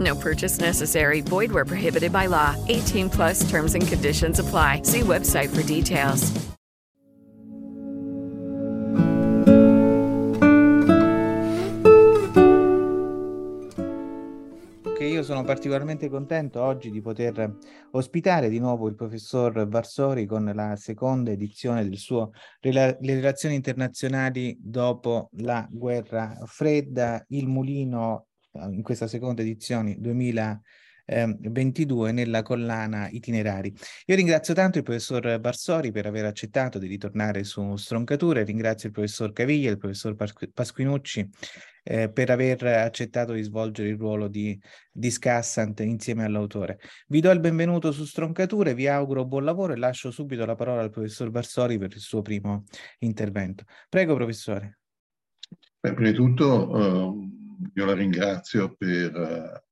No purchase necessary. Void where prohibited by law. 18 plus terms and conditions apply. See website for details. che io sono particolarmente contento oggi di poter ospitare di nuovo il professor Varsori con la seconda edizione del suo Rela- Le relazioni internazionali dopo la guerra fredda, il mulino in questa seconda edizione 2022 nella collana Itinerari. Io ringrazio tanto il professor Barsori per aver accettato di ritornare su Stroncature, ringrazio il professor Caviglia e il professor Pasquinucci eh, per aver accettato di svolgere il ruolo di discussant insieme all'autore. Vi do il benvenuto su Stroncature, vi auguro buon lavoro e lascio subito la parola al professor Barsori per il suo primo intervento. Prego, professore. Beh, prima di tutto uh, io la ringrazio per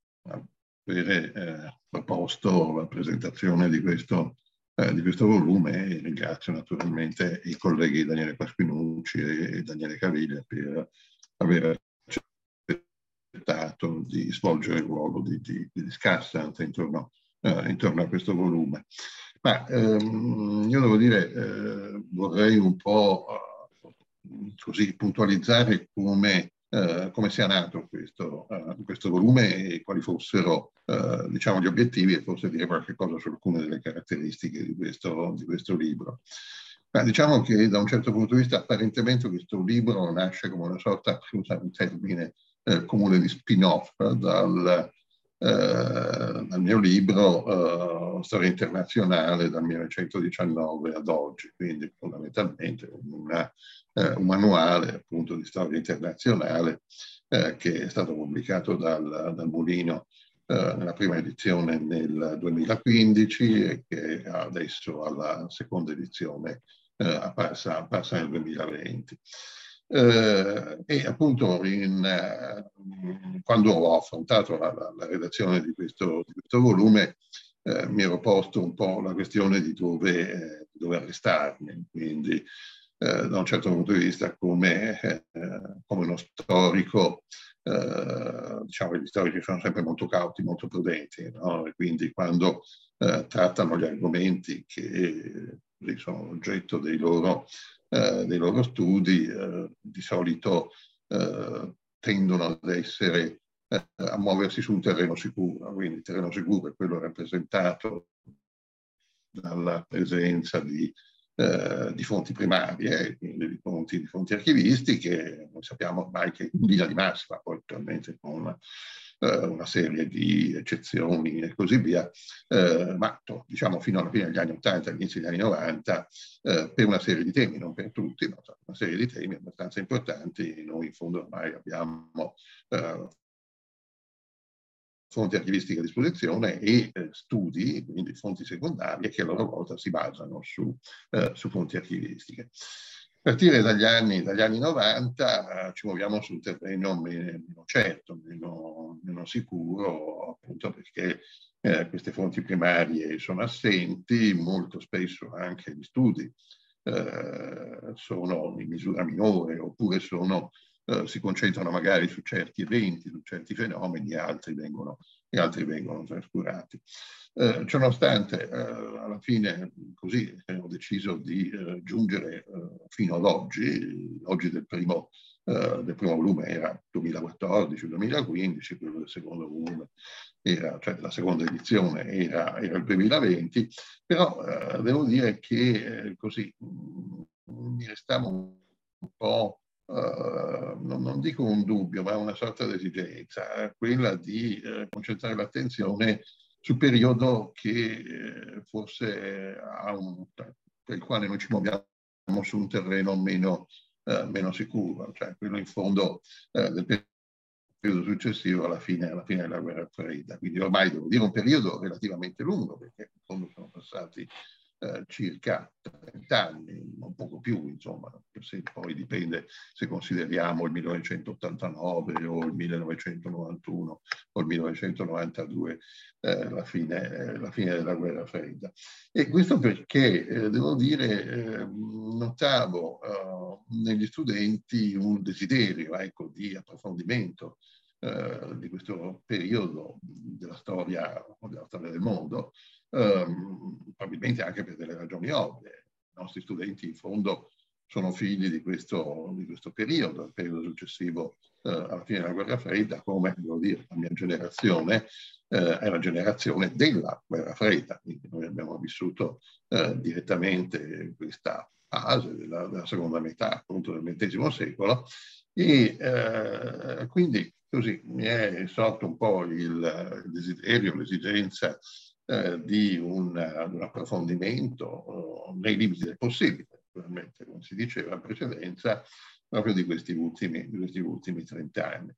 aver eh, proposto la presentazione di questo, eh, di questo volume e ringrazio naturalmente i colleghi Daniele Pasquinucci e Daniele Caviglia per aver accettato di svolgere il ruolo di, di, di discussant intorno, eh, intorno, a questo volume. Ma ehm, io devo dire, eh, vorrei un po' eh, così puntualizzare come, eh, come sia nato questo, eh, questo, volume e quali fossero eh, diciamo, gli obiettivi e forse dire qualche cosa su alcune delle caratteristiche di questo, di questo libro. Ma diciamo che da un certo punto di vista apparentemente questo libro nasce come una sorta, scusa un termine eh, comune di spin-off dal, eh, dal, mio libro eh, Storia internazionale dal 1919 ad oggi, quindi fondamentalmente una, eh, un manuale appunto di storia internazionale eh, che è stato pubblicato dal, dal Mulino eh, nella prima edizione nel 2015 e che adesso alla seconda edizione apparsa, apparsa nel 2020. Eh, e appunto in, eh, quando ho affrontato la, la, la redazione di questo, di questo volume eh, mi ero posto un po' la questione di dove, eh, dove arrestarmi, quindi eh, da un certo punto di vista come, eh, come uno storico, diciamo che gli storici sono sempre molto cauti, molto prudenti, no? e quindi quando trattano gli argomenti che sono oggetto dei loro eh, dei loro studi eh, di solito eh, tendono ad essere eh, a muoversi su un terreno sicuro, quindi il terreno sicuro è quello rappresentato dalla presenza di, eh, di fonti primarie, quindi di fonti, di fonti archivistiche, noi sappiamo ormai che in linea di massima, poi attualmente con eh, una serie di eccezioni e così via, eh, ma diciamo fino alla fine degli anni 80, all'inizio degli anni 90, eh, per una serie di temi, non per tutti, ma una serie di temi abbastanza importanti, noi in fondo ormai abbiamo eh, fonti archivistiche a disposizione e eh, studi, quindi fonti secondarie, che a loro volta si basano su, eh, su fonti archivistiche. Partire dagli anni, dagli anni 90 eh, ci muoviamo su un terreno meno, meno certo, meno, meno, sicuro, appunto perché eh, queste fonti primarie sono assenti, molto spesso anche gli studi eh, sono in misura minore oppure sono, eh, si concentrano magari su certi eventi, su certi fenomeni altri vengono, e altri vengono trascurati. Eh, ciononostante, eh, alla fine così ho deciso di eh, giungere eh, fino ad oggi, oggi del primo, del primo volume era 2014-2015, quello del secondo volume era, cioè la seconda edizione era, era il 2020, però devo dire che così mh, mm, mi restava un, un po' Uh, non, non, dico un dubbio, ma una sorta di esigenza, quella di uh, concentrare l'attenzione sul periodo che eh, forse ha un, per il quale noi ci muoviamo su un terreno meno, eh, meno sicuro, cioè quello in fondo eh, del periodo successivo alla fine, alla fine, della guerra fredda. Quindi ormai devo dire un periodo relativamente lungo, perché in fondo sono passati eh, circa 30 anni, un poco più, insomma, se poi dipende se consideriamo il 1989 o il 1991 o il 1992, eh, la, fine, eh, la, fine, della guerra fredda. E questo perché, eh, devo dire, eh, notavo negli studenti un desiderio ecco, di approfondimento di questo periodo della storia, della storia del mondo, ehm, probabilmente anche per delle ragioni ovvie. I nostri studenti in fondo sono figli di questo, di questo periodo, il periodo successivo eh, alla fine della guerra fredda, come devo dire, la mia generazione eh, è la generazione della guerra fredda, quindi noi abbiamo vissuto eh, direttamente questa fase della, della, seconda metà appunto del XX secolo e eh, quindi così mi è sorto un po' il, il desiderio, l'esigenza eh, di un, un approfondimento eh, nei limiti del possibile, naturalmente, come si diceva in precedenza, proprio di questi ultimi, di questi ultimi 30 anni.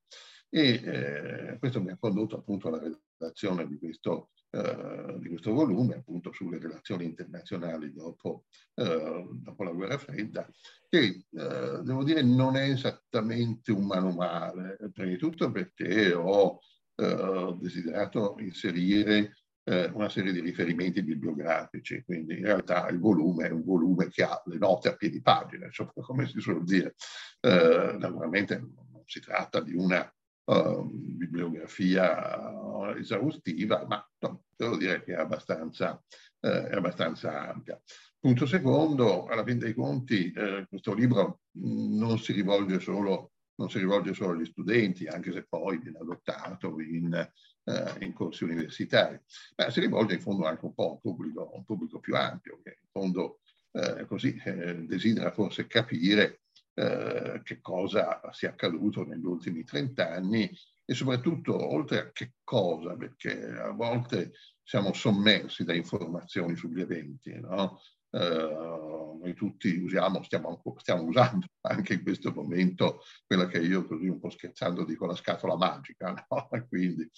E eh, questo mi ha condotto appunto alla redazione di questo, eh, di questo volume, appunto sulle relazioni internazionali dopo, eh, dopo la guerra fredda, che eh, devo dire non è esattamente un manuale, prima di tutto perché ho desiderato inserire eh, una serie di riferimenti bibliografici, quindi in realtà il volume è un volume che ha le note a piedi pagina, insomma, come si suol dire. Eh, naturalmente non si tratta di una uh, bibliografia esaustiva, ma no, devo dire che è abbastanza, eh, è abbastanza ampia. Punto secondo, alla fin dei conti, eh, questo libro non si solo non si rivolge solo agli studenti, anche se poi viene adottato in, eh, in corsi universitari, ma si rivolge in fondo anche un po' a un pubblico, un pubblico più ampio, che in fondo eh, così eh, desidera forse capire eh, che cosa sia accaduto negli ultimi 30 anni e soprattutto oltre a che cosa, perché a volte siamo sommersi da informazioni sugli eventi, no? Uh, noi tutti usiamo, stiamo, stiamo, usando anche in questo momento quella che io così un po' scherzando dico la scatola magica, no? Quindi,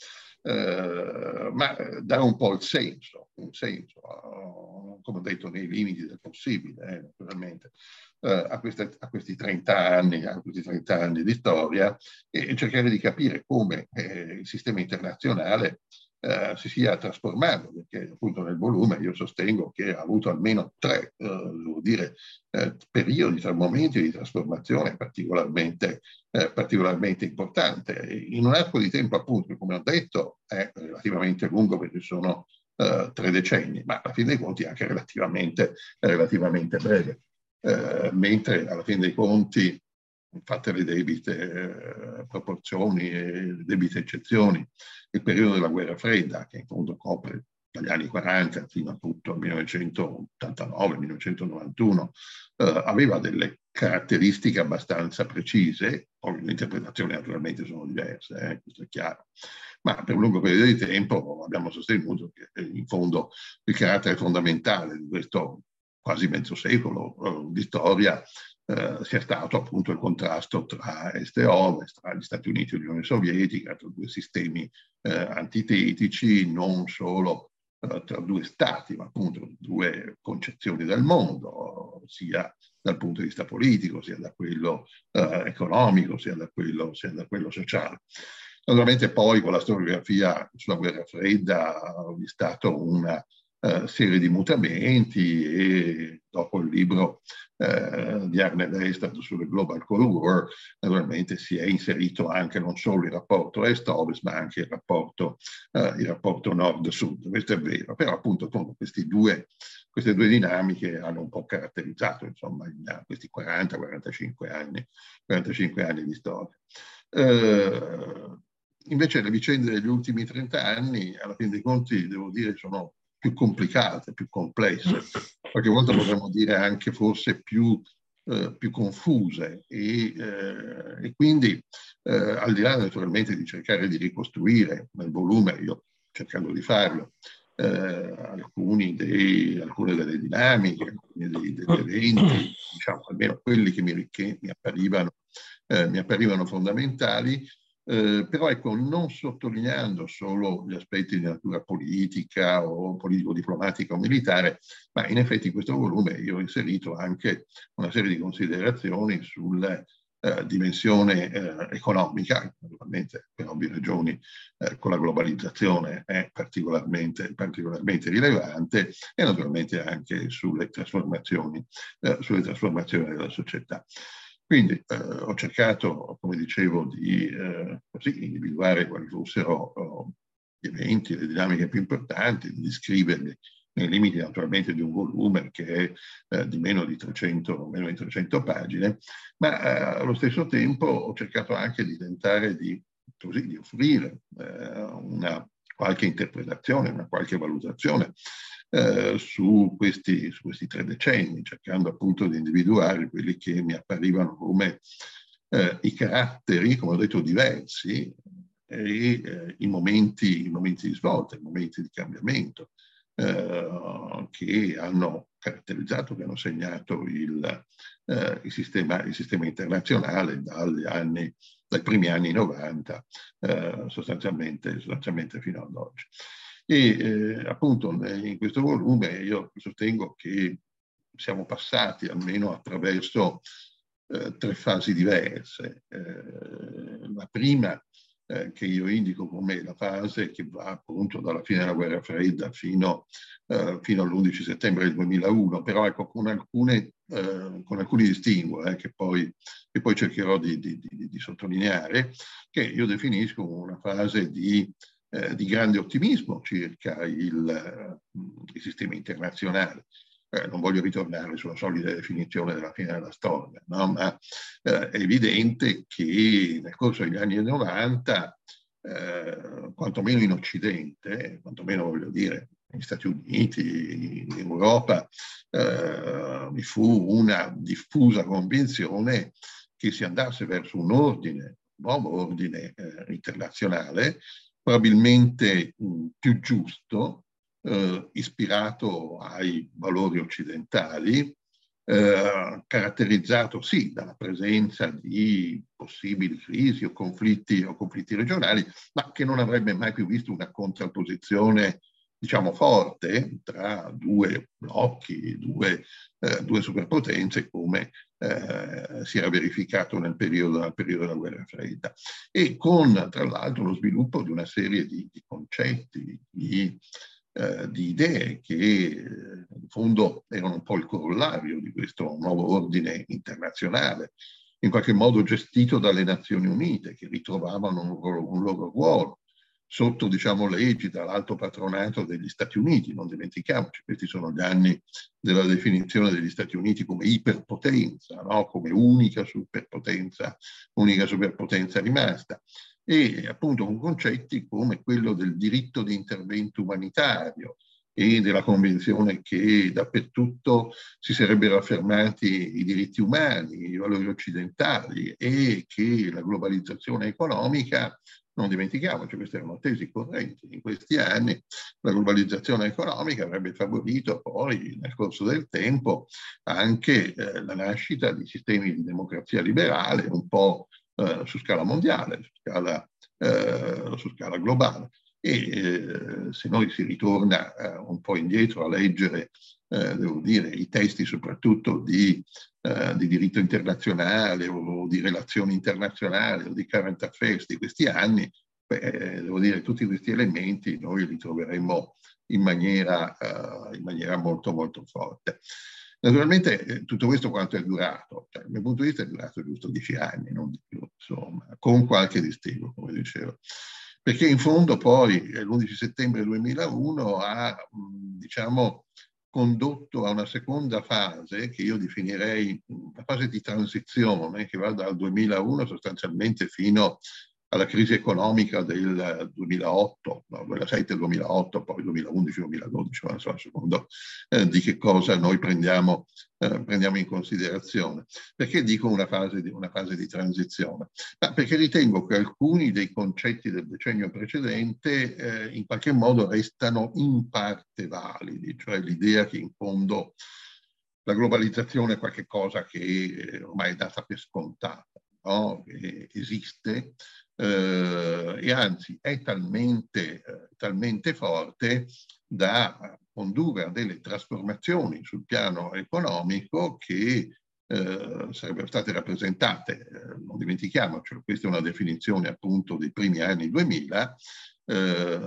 uh, ma dare un po' il senso, un senso, uh, come ho detto, nei limiti del possibile, eh, naturalmente, a, queste, a, questi 30 anni, a questi 30 anni di storia e cercare di capire come eh, il sistema internazionale eh, si sia trasformato, perché appunto nel volume io sostengo che ha avuto almeno tre, eh, dire, eh, periodi, tre momenti di trasformazione particolarmente, eh, particolarmente importante. In un arco di tempo appunto, come ho detto, è relativamente lungo perché sono eh, tre decenni, ma alla fine dei conti anche relativamente, relativamente breve. Eh, mentre alla fine dei conti fatte le debite eh, proporzioni e le debite eccezioni, il periodo della guerra fredda, che in fondo copre dagli anni 40 fino appunto al 1989-1991, eh, aveva delle caratteristiche abbastanza precise, poi le interpretazioni naturalmente sono diverse, eh, questo è chiaro, ma per un lungo periodo di tempo abbiamo sostenuto che eh, in fondo il carattere fondamentale di questo quasi mezzo secolo eh, di storia eh, sia stato appunto il contrasto tra est e ovest, tra gli Stati Uniti e l'Unione Sovietica, tra due sistemi eh, antitetici, non solo eh, tra due stati, ma appunto due concezioni del mondo, sia dal punto di vista politico, sia da quello eh, economico, sia da quello, sia da quello sociale. Naturalmente poi con la storiografia sulla guerra fredda vi è stato una eh, serie di mutamenti e dopo il libro eh, di Arne Estad sulle Global Cold War, naturalmente si è inserito anche non solo il rapporto Est-Ovest, ma anche il rapporto, eh, rapporto Nord-Sud. Questo è vero, però appunto due, queste due dinamiche hanno un po' caratterizzato insomma, in questi 40-45 anni, 45 anni di storia. Eh, invece le vicende degli ultimi 30 anni, alla fine dei conti, devo dire, sono più complicate, più complesse, qualche volta potremmo dire anche forse più, eh, più confuse. E, eh, e quindi eh, al di là naturalmente di cercare di ricostruire nel volume, io cercando di farlo, eh, dei, alcune delle dinamiche, alcuni dei, degli eventi, diciamo almeno quelli che mi, che mi apparivano, eh, mi apparivano fondamentali, eh, però ecco, non sottolineando solo gli aspetti di natura politica o politico-diplomatica o militare, ma in effetti in questo volume io ho inserito anche una serie di considerazioni sulla eh, dimensione eh, economica, naturalmente per ovvie ragioni eh, con la globalizzazione è particolarmente, particolarmente, rilevante e naturalmente anche sulle trasformazioni, eh, sulle trasformazioni della società. Quindi eh, ho cercato, come dicevo, di eh, così, individuare quali fossero oh, gli eventi, le dinamiche più importanti, di descriverli nei limiti naturalmente di un volume che è eh, di meno di, 300, meno di 300 pagine, ma eh, allo stesso tempo ho cercato anche di tentare di, così, di offrire eh, una qualche interpretazione, una qualche valutazione eh, su, questi, su, questi, tre decenni, cercando appunto di individuare quelli che mi apparivano come eh, i caratteri, come ho detto, diversi e eh, i, momenti, i, momenti, di svolta, i momenti di cambiamento eh, che hanno caratterizzato, che hanno segnato il, eh, il, sistema, il sistema, internazionale dagli anni, dai primi anni 90 sostanzialmente, sostanzialmente fino ad oggi. E eh, appunto in questo volume io sostengo che siamo passati almeno attraverso eh, tre fasi diverse. Eh, la prima eh, che io indico come la fase che va appunto dalla fine della guerra fredda fino, eh, fino all'11 settembre del 2001, però ecco con, alcune, eh, con alcuni distinguo che poi, che, poi, cercherò di, di, di, di sottolineare, che io definisco una fase di eh, di grande ottimismo circa il, eh, il sistema internazionale. Eh, non voglio ritornare sulla solida definizione della fine della storia, no? ma eh, è evidente che nel corso degli anni 90, eh, quantomeno in Occidente, quantomeno voglio dire negli Stati Uniti, in Europa, eh, vi fu una diffusa convinzione che si andasse verso un ordine, un nuovo ordine internazionale, probabilmente mh, più giusto, eh, ispirato ai valori occidentali, eh, caratterizzato sì dalla presenza di possibili crisi o conflitti, o conflitti regionali, ma che non avrebbe mai più visto una contrapposizione diciamo forte tra due blocchi, due, eh, due superpotenze come eh, si era verificato nel periodo, nel periodo, della guerra fredda. E con tra l'altro lo sviluppo di una serie di, di concetti, di, eh, di, idee che in fondo erano un po' il corollario di questo nuovo ordine internazionale, in qualche modo gestito dalle Nazioni Unite che ritrovavano un, un loro ruolo sotto diciamo, l'egida, l'alto patronato degli Stati Uniti, non dimentichiamoci, questi sono gli anni della definizione degli Stati Uniti come iperpotenza, no? come unica superpotenza, unica superpotenza rimasta. E appunto con concetti come quello del diritto di intervento umanitario, e della convinzione che dappertutto si sarebbero affermati i diritti umani, i valori occidentali e che la globalizzazione economica non dimentichiamoci, queste erano tesi correnti. In questi anni la globalizzazione economica avrebbe favorito poi nel corso del tempo anche eh, la nascita di sistemi di democrazia liberale un po' eh, su scala mondiale, su scala, eh, su scala globale. E eh, se noi si ritorna eh, un po' indietro a leggere, eh, devo dire, i testi soprattutto di di diritto internazionale o di relazioni internazionali o di current affairs di questi anni, beh, devo dire tutti questi elementi noi li troveremmo in maniera, in maniera molto molto forte. Naturalmente tutto questo quanto è durato? Cioè, dal mio punto di vista è durato giusto dieci anni, non di più, insomma, con qualche distinguo, come dicevo. Perché in fondo poi l'11 settembre 2001 ha, diciamo, condotto a una seconda fase che io definirei una fase di transizione che va dal 2001 sostanzialmente fino alla crisi economica del 2008, no, 2007-2008, poi 2011-2012, non so a secondo eh, di che cosa noi prendiamo, eh, prendiamo, in considerazione. Perché dico una fase, di, una fase di transizione? Ma perché ritengo che alcuni dei concetti del decennio precedente eh, in qualche modo restano in parte validi, cioè l'idea che in fondo la globalizzazione è qualcosa che eh, ormai è data per scontata, no? esiste, eh, e anzi è talmente, eh, talmente forte da condurre a delle trasformazioni sul piano economico che eh, sarebbero state rappresentate, eh, non dimentichiamocelo, questa è una definizione appunto dei primi anni 2000, eh,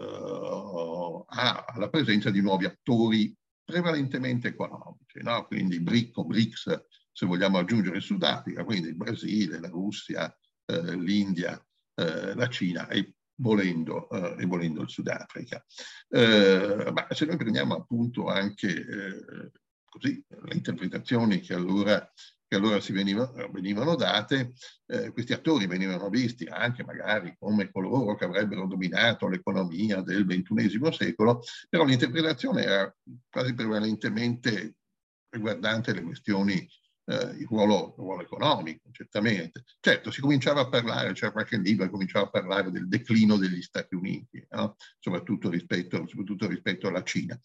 alla presenza di nuovi attori prevalentemente economici, no? quindi BRIC o BRICS se vogliamo aggiungere il Sudafrica, quindi il Brasile, la Russia, eh, l'India, eh, la Cina e volendo, eh, e volendo il Sudafrica. Eh, ma se noi prendiamo appunto anche eh, così, le interpretazioni che allora che allora si veniva, venivano date, eh, questi attori venivano visti anche magari come coloro che avrebbero dominato l'economia del XXI secolo, però l'interpretazione era quasi prevalentemente riguardante le questioni eh, il, ruolo, il, ruolo, economico, certamente. Certo, si cominciava a parlare, c'era qualche libro che cominciava a parlare del declino degli Stati Uniti, no? soprattutto, rispetto, soprattutto, rispetto, alla Cina.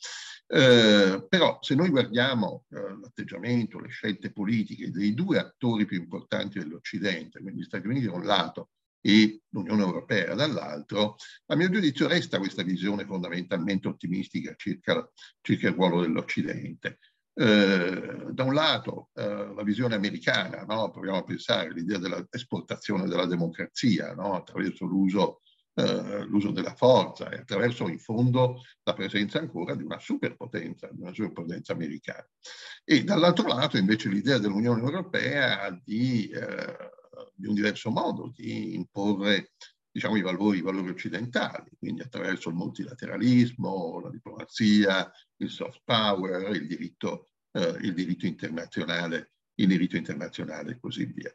Eh, però se noi guardiamo eh, l'atteggiamento, le scelte politiche dei due attori più importanti dell'Occidente, quindi gli Stati Uniti da un lato e l'Unione Europea dall'altro, a mio giudizio resta questa visione fondamentalmente ottimistica circa, circa il ruolo dell'Occidente. Eh, da un lato eh, la visione americana, no? proviamo a pensare all'idea dell'esportazione della democrazia no? attraverso l'uso, eh, l'uso, della forza e attraverso in fondo la presenza ancora di una superpotenza, di una superpotenza americana. E dall'altro lato invece l'idea dell'Unione Europea di, eh, di un diverso modo di imporre diciamo, i valori, i valori occidentali, quindi attraverso il multilateralismo, la diplomazia, il soft power, il diritto eh, il diritto internazionale, il diritto internazionale e così via.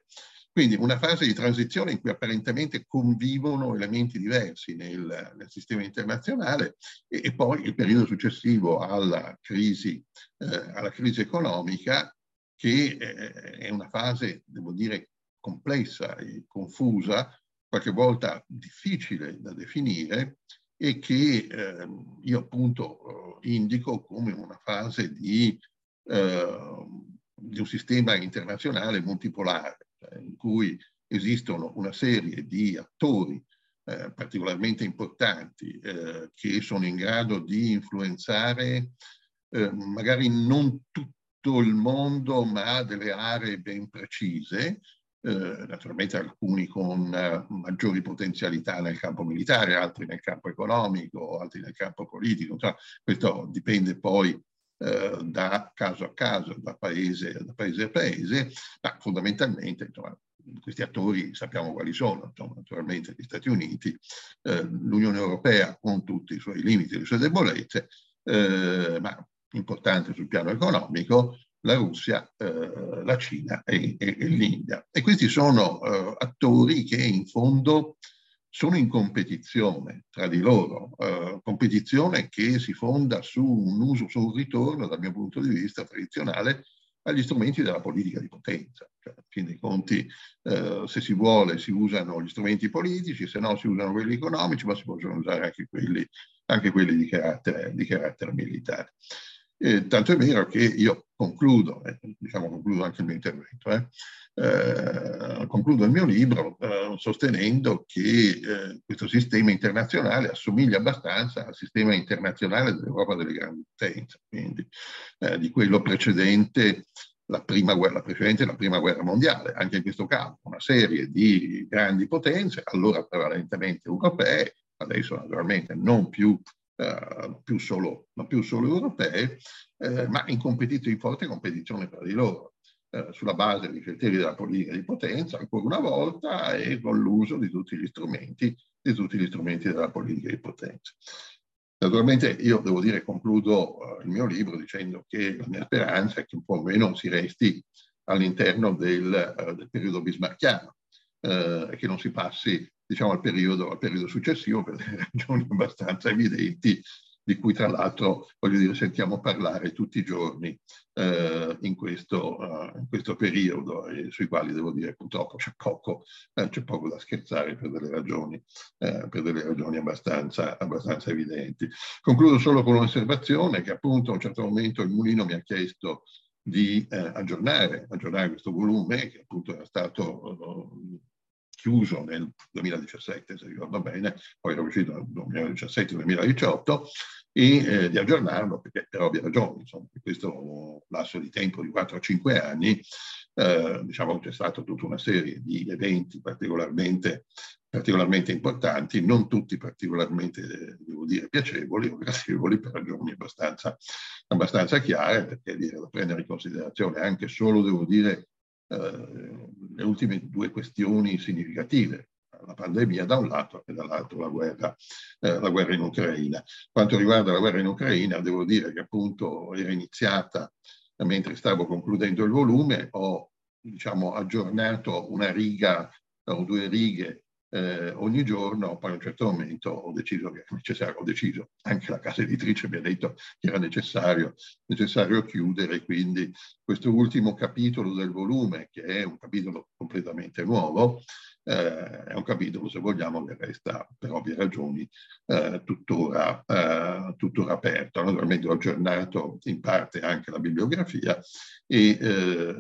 Quindi una fase di transizione in cui apparentemente convivono elementi diversi nel, nel sistema internazionale e, e, poi il periodo successivo alla crisi, eh, alla crisi economica che eh, è una fase, devo dire, complessa e confusa, qualche volta difficile da definire e che eh, io appunto eh, indico come una fase di eh, di un sistema internazionale multipolare, cioè in cui esistono una serie di attori eh, particolarmente importanti eh, che sono in grado di influenzare eh, magari non tutto il mondo, ma delle aree ben precise, eh, naturalmente alcuni con maggiori potenzialità nel campo militare, altri nel campo economico, altri nel campo politico. Insomma, questo dipende poi eh, da caso a caso, da paese, da paese a paese, ma fondamentalmente insomma, questi attori sappiamo quali sono, insomma, naturalmente gli Stati Uniti, eh, l'Unione Europea con tutti i suoi limiti e le sue debolezze, eh, ma importante sul piano economico, la Russia, eh, la Cina e, e, e l'India. E questi sono eh, attori che in fondo sono in competizione tra di loro, eh, competizione che si fonda su un uso, su un ritorno, dal mio punto di vista tradizionale, agli strumenti della politica di potenza. Cioè, a fin dei conti, eh, se si vuole, si usano gli strumenti politici, se no si usano quelli economici, ma si possono usare anche quelli, anche quelli di, carattere, di carattere militare. Eh, tanto è vero che io concludo, eh, diciamo concludo anche il mio intervento, eh, concludo il mio libro eh, sostenendo che eh, questo sistema internazionale assomiglia abbastanza al sistema internazionale dell'Europa delle grandi potenze, quindi eh, di quello precedente la prima, guerra, precedente la prima guerra mondiale, anche in questo caso una serie di grandi potenze, allora prevalentemente europee, adesso naturalmente non più eh, più solo, ma più solo europee, eh, ma in, in forte competizione tra di loro. Eh, sulla base dei criteri della politica di potenza, ancora una volta, e con l'uso di tutti gli strumenti, di tutti gli strumenti della politica di potenza. Naturalmente io devo dire, concludo uh, il mio libro dicendo che la mia speranza è che un po' meno si resti all'interno del, uh, del periodo bismarchiano uh, e che non si passi diciamo, al, periodo, al periodo successivo per ragioni abbastanza evidenti di cui tra l'altro voglio dire sentiamo parlare tutti i giorni eh, in, questo, uh, in, questo, periodo e sui quali devo dire purtroppo c'è poco, eh, poco da scherzare per delle ragioni, eh, per delle ragioni abbastanza, abbastanza, evidenti. Concludo solo con un'osservazione che appunto a un certo momento il Mulino mi ha chiesto di eh, aggiornare, aggiornare, questo volume che appunto era stato chiuso nel 2017, se ricordo bene, poi era uscito nel 2017-2018, e eh, di aggiornarlo perché per ovvie ragioni, insomma, in questo lasso di tempo di 4-5 anni, eh, diciamo c'è stata tutta una serie di eventi particolarmente, particolarmente importanti, non tutti particolarmente, devo dire, piacevoli o gradevoli per ragioni abbastanza, abbastanza chiare, perché dire, da prendere in considerazione anche solo, devo dire, eh, le ultime due questioni significative, la pandemia da un lato e dall'altro la guerra, eh, la guerra in Ucraina. Quanto riguarda la guerra in Ucraina, devo dire che appunto era iniziata mentre stavo concludendo il volume, ho diciamo, aggiornato una riga o due righe eh, ogni giorno, poi a un certo momento ho deciso che era necessario, ho deciso, anche la casa editrice mi ha detto che era necessario, necessario chiudere, quindi questo ultimo capitolo del volume, che è un capitolo completamente nuovo, eh, è un capitolo, se vogliamo, che resta per ovvie ragioni eh, tuttora, eh, tuttora, aperto. Naturalmente ho aggiornato in parte anche la bibliografia e eh,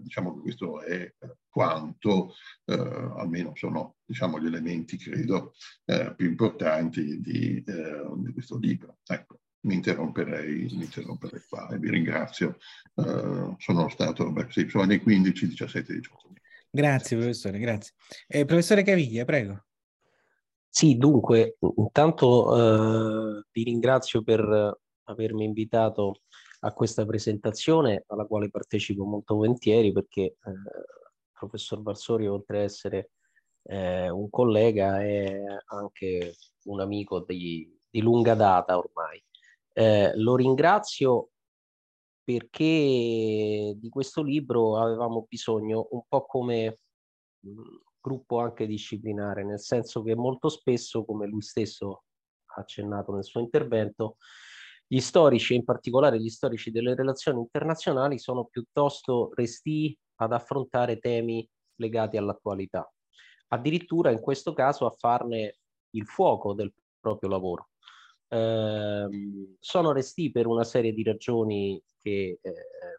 diciamo che questo è quanto, eh, almeno sono diciamo, gli elementi, credo, eh, più importanti di, di questo libro. Ecco mi interromperei, mi interromperei qua e vi ringrazio. Uh, sono stato, beh, sì, sono nei 15, 17, 18 minuti. Grazie professore, grazie. Eh, professore Caviglia, prego. Sì, dunque, intanto eh, vi ringrazio per avermi invitato a questa presentazione alla quale partecipo molto volentieri perché eh, il professor Barsori, oltre ad essere eh, un collega, è anche un amico di, di lunga data ormai. Eh, lo ringrazio perché di questo libro avevamo bisogno un po' come gruppo anche disciplinare, nel senso che molto spesso, come lui stesso ha accennato nel suo intervento, gli storici, in particolare gli storici delle relazioni internazionali, sono piuttosto resti ad affrontare temi legati all'attualità. Addirittura in questo caso a farne il fuoco del proprio lavoro. Eh, sono resti per una serie di ragioni che eh,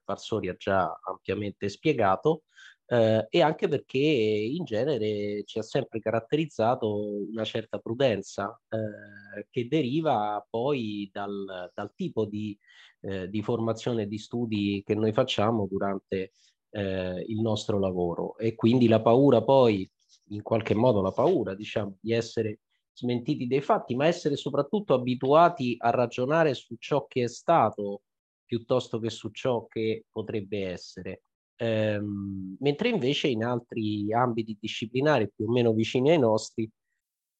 Varsori ha già ampiamente spiegato eh, e anche perché in genere ci ha sempre caratterizzato una certa prudenza eh, che deriva poi dal, dal tipo di, eh, di, formazione e di studi che noi facciamo durante eh, il nostro lavoro. E quindi la paura poi in qualche modo la paura diciamo di essere smentiti dei fatti, ma essere soprattutto abituati a ragionare su ciò che è stato piuttosto che su ciò che potrebbe essere. Ehm, mentre invece in altri ambiti disciplinari più o meno vicini ai nostri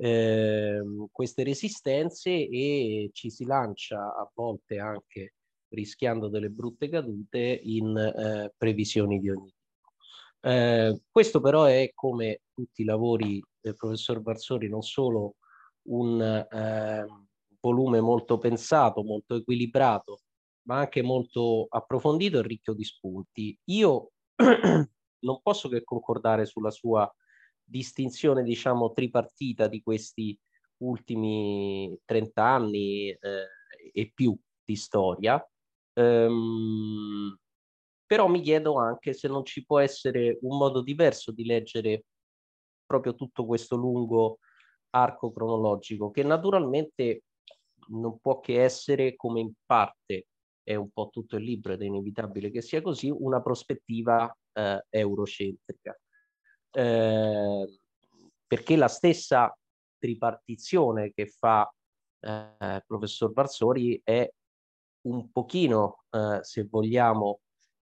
eh, queste resistenze e ci si lancia a volte anche rischiando delle brutte cadute in eh, previsioni di ogni tipo. Eh, questo però è come tutti i lavori del professor Barsori, non solo un eh, volume molto pensato, molto equilibrato, ma anche molto approfondito e ricco di spunti. Io non posso che concordare sulla sua distinzione, diciamo, tripartita di questi ultimi 30 anni eh, e più di storia. Um, però mi chiedo anche se non ci può essere un modo diverso di leggere proprio tutto questo lungo arco cronologico, che naturalmente non può che essere come in parte è un po' tutto il libro ed è inevitabile che sia così, una prospettiva eh, eurocentrica. Eh, perché la stessa tripartizione che fa eh, professor Barsori è un pochino, eh, se vogliamo,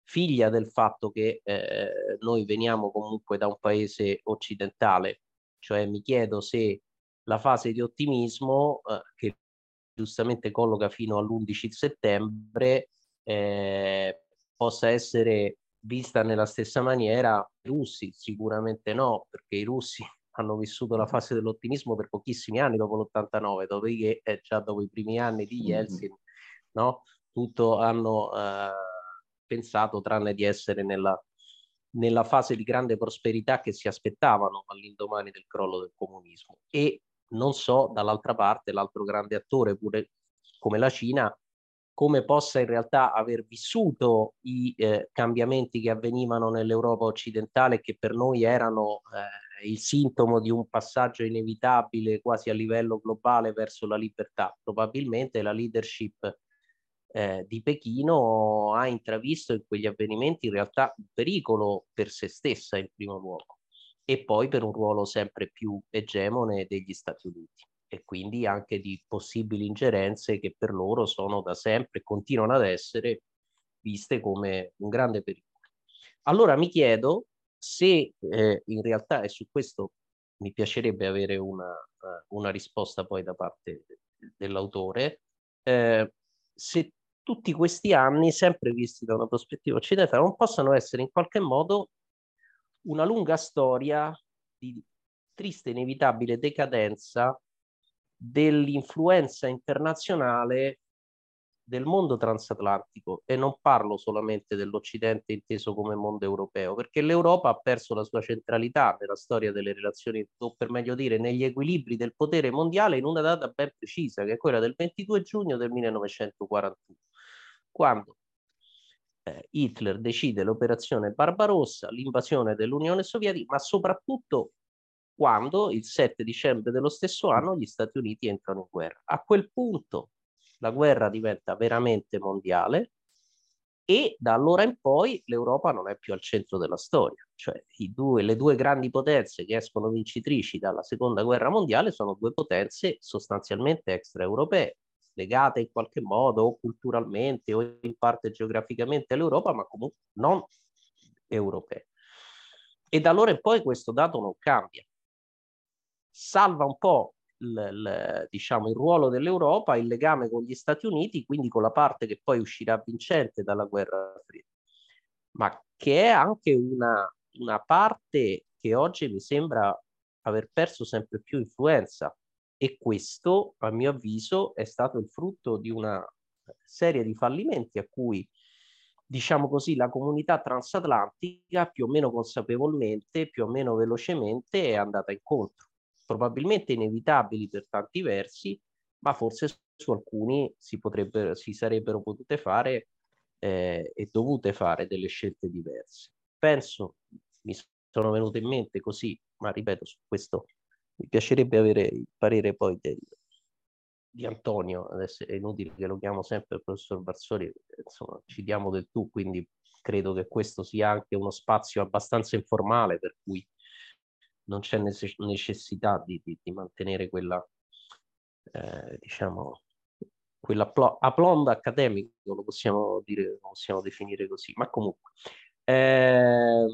figlia del fatto che eh, noi veniamo comunque da un paese occidentale, cioè mi chiedo se la fase di ottimismo eh, che giustamente colloca fino all'11 settembre eh, possa essere vista nella stessa maniera i russi, sicuramente no, perché i russi hanno vissuto la fase dell'ottimismo per pochissimi anni dopo l'89, dopodiché eh, già dopo i primi anni di Yeltsin, no? tutto hanno eh, pensato tranne di essere nella, nella fase di grande prosperità che si aspettavano all'indomani del crollo del comunismo. E non so, dall'altra parte, l'altro grande attore, pure come la Cina, come possa in realtà aver vissuto i eh, cambiamenti che avvenivano nell'Europa occidentale che per noi erano eh, il sintomo di un passaggio inevitabile quasi a livello globale verso la libertà. Probabilmente la leadership eh, di Pechino ha intravisto in quegli avvenimenti in realtà un pericolo per se stessa in primo luogo e poi per un ruolo sempre più egemone degli Stati Uniti e quindi anche di possibili ingerenze che per loro sono da sempre e continuano ad essere viste come un grande pericolo. Allora mi chiedo se eh, in realtà, e su questo mi piacerebbe avere una, uh, una risposta poi da parte dell'autore, eh, se tutti questi anni, sempre visti da una prospettiva occidentale, non possano essere in qualche modo una lunga storia di triste inevitabile decadenza dell'influenza internazionale del mondo transatlantico. E non parlo solamente dell'Occidente inteso come mondo europeo, perché l'Europa ha perso la sua centralità nella storia delle relazioni, o per meglio dire, negli equilibri del potere mondiale in una data ben precisa, che è quella del 22 giugno del 1941, quando eh, Hitler decide l'operazione Barbarossa, l'invasione dell'Unione Sovietica, ma soprattutto quando il 7 dicembre dello stesso anno gli Stati Uniti entrano in guerra. A quel punto la guerra diventa veramente mondiale e da allora in poi l'Europa non è più al centro della storia, cioè due, le due grandi potenze che escono vincitrici dalla seconda guerra mondiale sono due potenze sostanzialmente extraeuropee, legate in qualche modo o culturalmente o in parte geograficamente all'Europa, ma comunque non europee. E da allora in poi questo dato non cambia salva un po' il, il, diciamo, il ruolo dell'Europa, il legame con gli Stati Uniti, quindi con la parte che poi uscirà vincente dalla guerra fredda, ma che è anche una, una parte che oggi mi sembra aver perso sempre più influenza. E questo, a mio avviso, è stato il frutto di una serie di fallimenti a cui diciamo così, la comunità transatlantica più o meno consapevolmente, più o meno velocemente è andata incontro probabilmente inevitabili per tanti versi, ma forse su alcuni si, si sarebbero potute fare eh, e dovute fare delle scelte diverse. Penso mi sono venute in mente così, ma ripeto, su questo mi piacerebbe avere il parere poi del, di Antonio, adesso è inutile che lo chiamo sempre il professor Barsori, insomma ci diamo del tu, quindi credo che questo sia anche uno spazio abbastanza informale per cui non c'è necessità di, di, di mantenere quella, eh, diciamo, quell'aplomb accademico, lo possiamo dire, lo possiamo definire così, ma comunque. Ehm,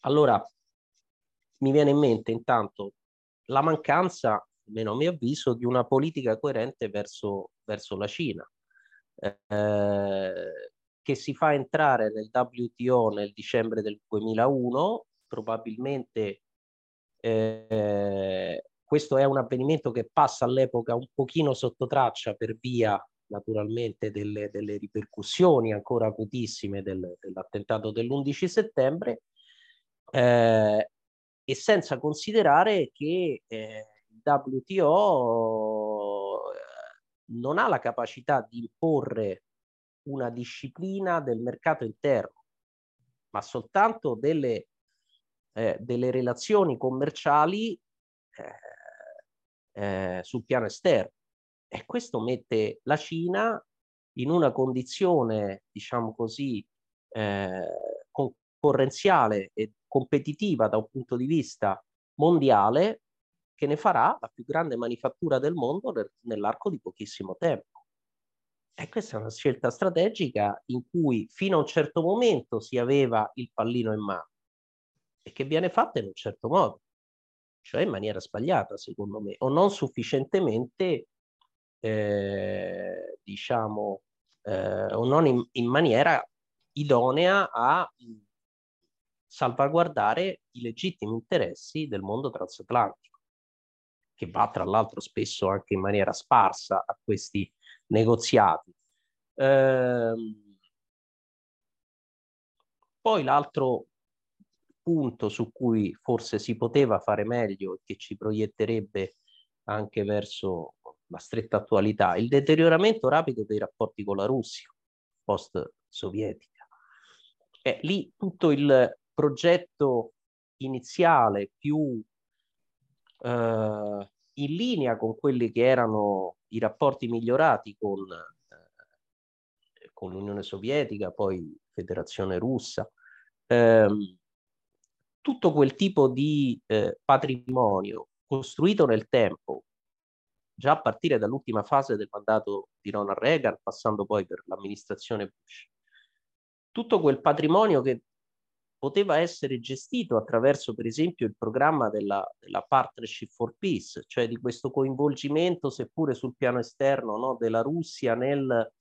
allora, mi viene in mente intanto la mancanza, almeno a mio avviso, di una politica coerente verso, verso la Cina, eh, che si fa entrare nel WTO nel dicembre del 2001, probabilmente eh, questo è un avvenimento che passa all'epoca un pochino sotto traccia per via naturalmente delle, delle ripercussioni ancora acutissime del, dell'attentato dell'11 settembre eh, e senza considerare che eh, il WTO eh, non ha la capacità di imporre una disciplina del mercato interno, ma soltanto delle, eh, delle relazioni commerciali eh, eh, sul piano esterno. E questo mette la Cina in una condizione, diciamo così, eh, concorrenziale e competitiva da un punto di vista mondiale che ne farà la più grande manifattura del mondo nell'arco di pochissimo tempo. E questa è una scelta strategica in cui fino a un certo momento si aveva il pallino in mano e che viene fatta in un certo modo cioè in maniera sbagliata secondo me, o non sufficientemente, eh, diciamo, eh, o non in, in, maniera idonea a salvaguardare i legittimi interessi del mondo transatlantico, che va tra l'altro spesso anche in maniera sparsa a questi negoziati. Eh, poi l'altro punto su cui forse si poteva fare meglio e che ci proietterebbe anche verso la stretta attualità, il deterioramento rapido dei rapporti con la Russia post-sovietica. Eh, lì tutto il progetto iniziale più eh, in linea con quelli che erano i rapporti migliorati con, eh, con l'Unione Sovietica, poi Federazione Russa, ehm, tutto quel tipo di eh, patrimonio costruito nel tempo, già a partire dall'ultima fase del mandato di Ronald Reagan, passando poi per l'amministrazione Bush, tutto quel patrimonio che poteva essere gestito attraverso, per esempio, il programma della, della Partnership for Peace, cioè di questo coinvolgimento, seppure sul piano esterno, no, della Russia nel,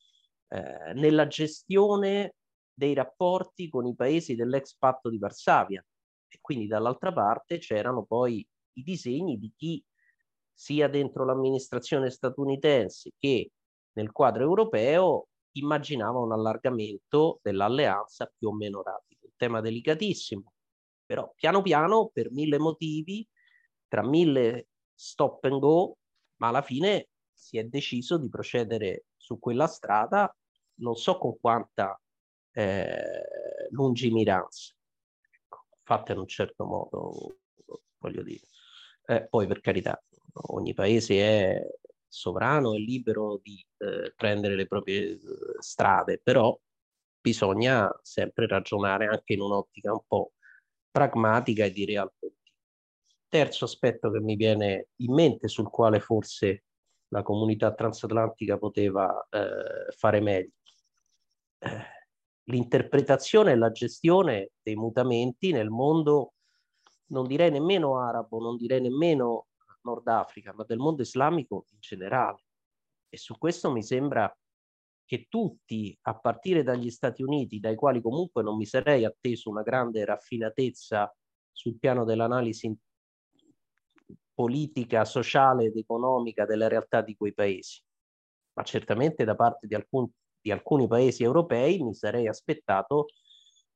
eh, nella gestione dei rapporti con i paesi dell'ex patto di Varsavia, quindi dall'altra parte c'erano poi i disegni di chi sia dentro l'amministrazione statunitense che nel quadro europeo immaginava un allargamento dell'alleanza più o meno rapido. Un tema delicatissimo, però piano piano per mille motivi, tra mille stop and go, ma alla fine si è deciso di procedere su quella strada, non so con quanta eh, lungimiranza fatte in un certo modo, voglio dire. Eh, poi per carità, ogni paese è sovrano e libero di eh, prendere le proprie eh, strade, però bisogna sempre ragionare anche in un'ottica un po' pragmatica e di realtà. Terzo aspetto che mi viene in mente sul quale forse la comunità transatlantica poteva eh, fare meglio. Eh, l'interpretazione e la gestione dei mutamenti nel mondo, non direi nemmeno arabo, non direi nemmeno Nord Africa, ma del mondo islamico in generale. E su questo mi sembra che tutti, a partire dagli Stati Uniti, dai quali comunque non mi sarei atteso una grande raffinatezza sul piano dell'analisi politica, sociale ed economica della realtà di quei paesi, ma certamente da parte di alcun, di alcuni paesi europei mi sarei aspettato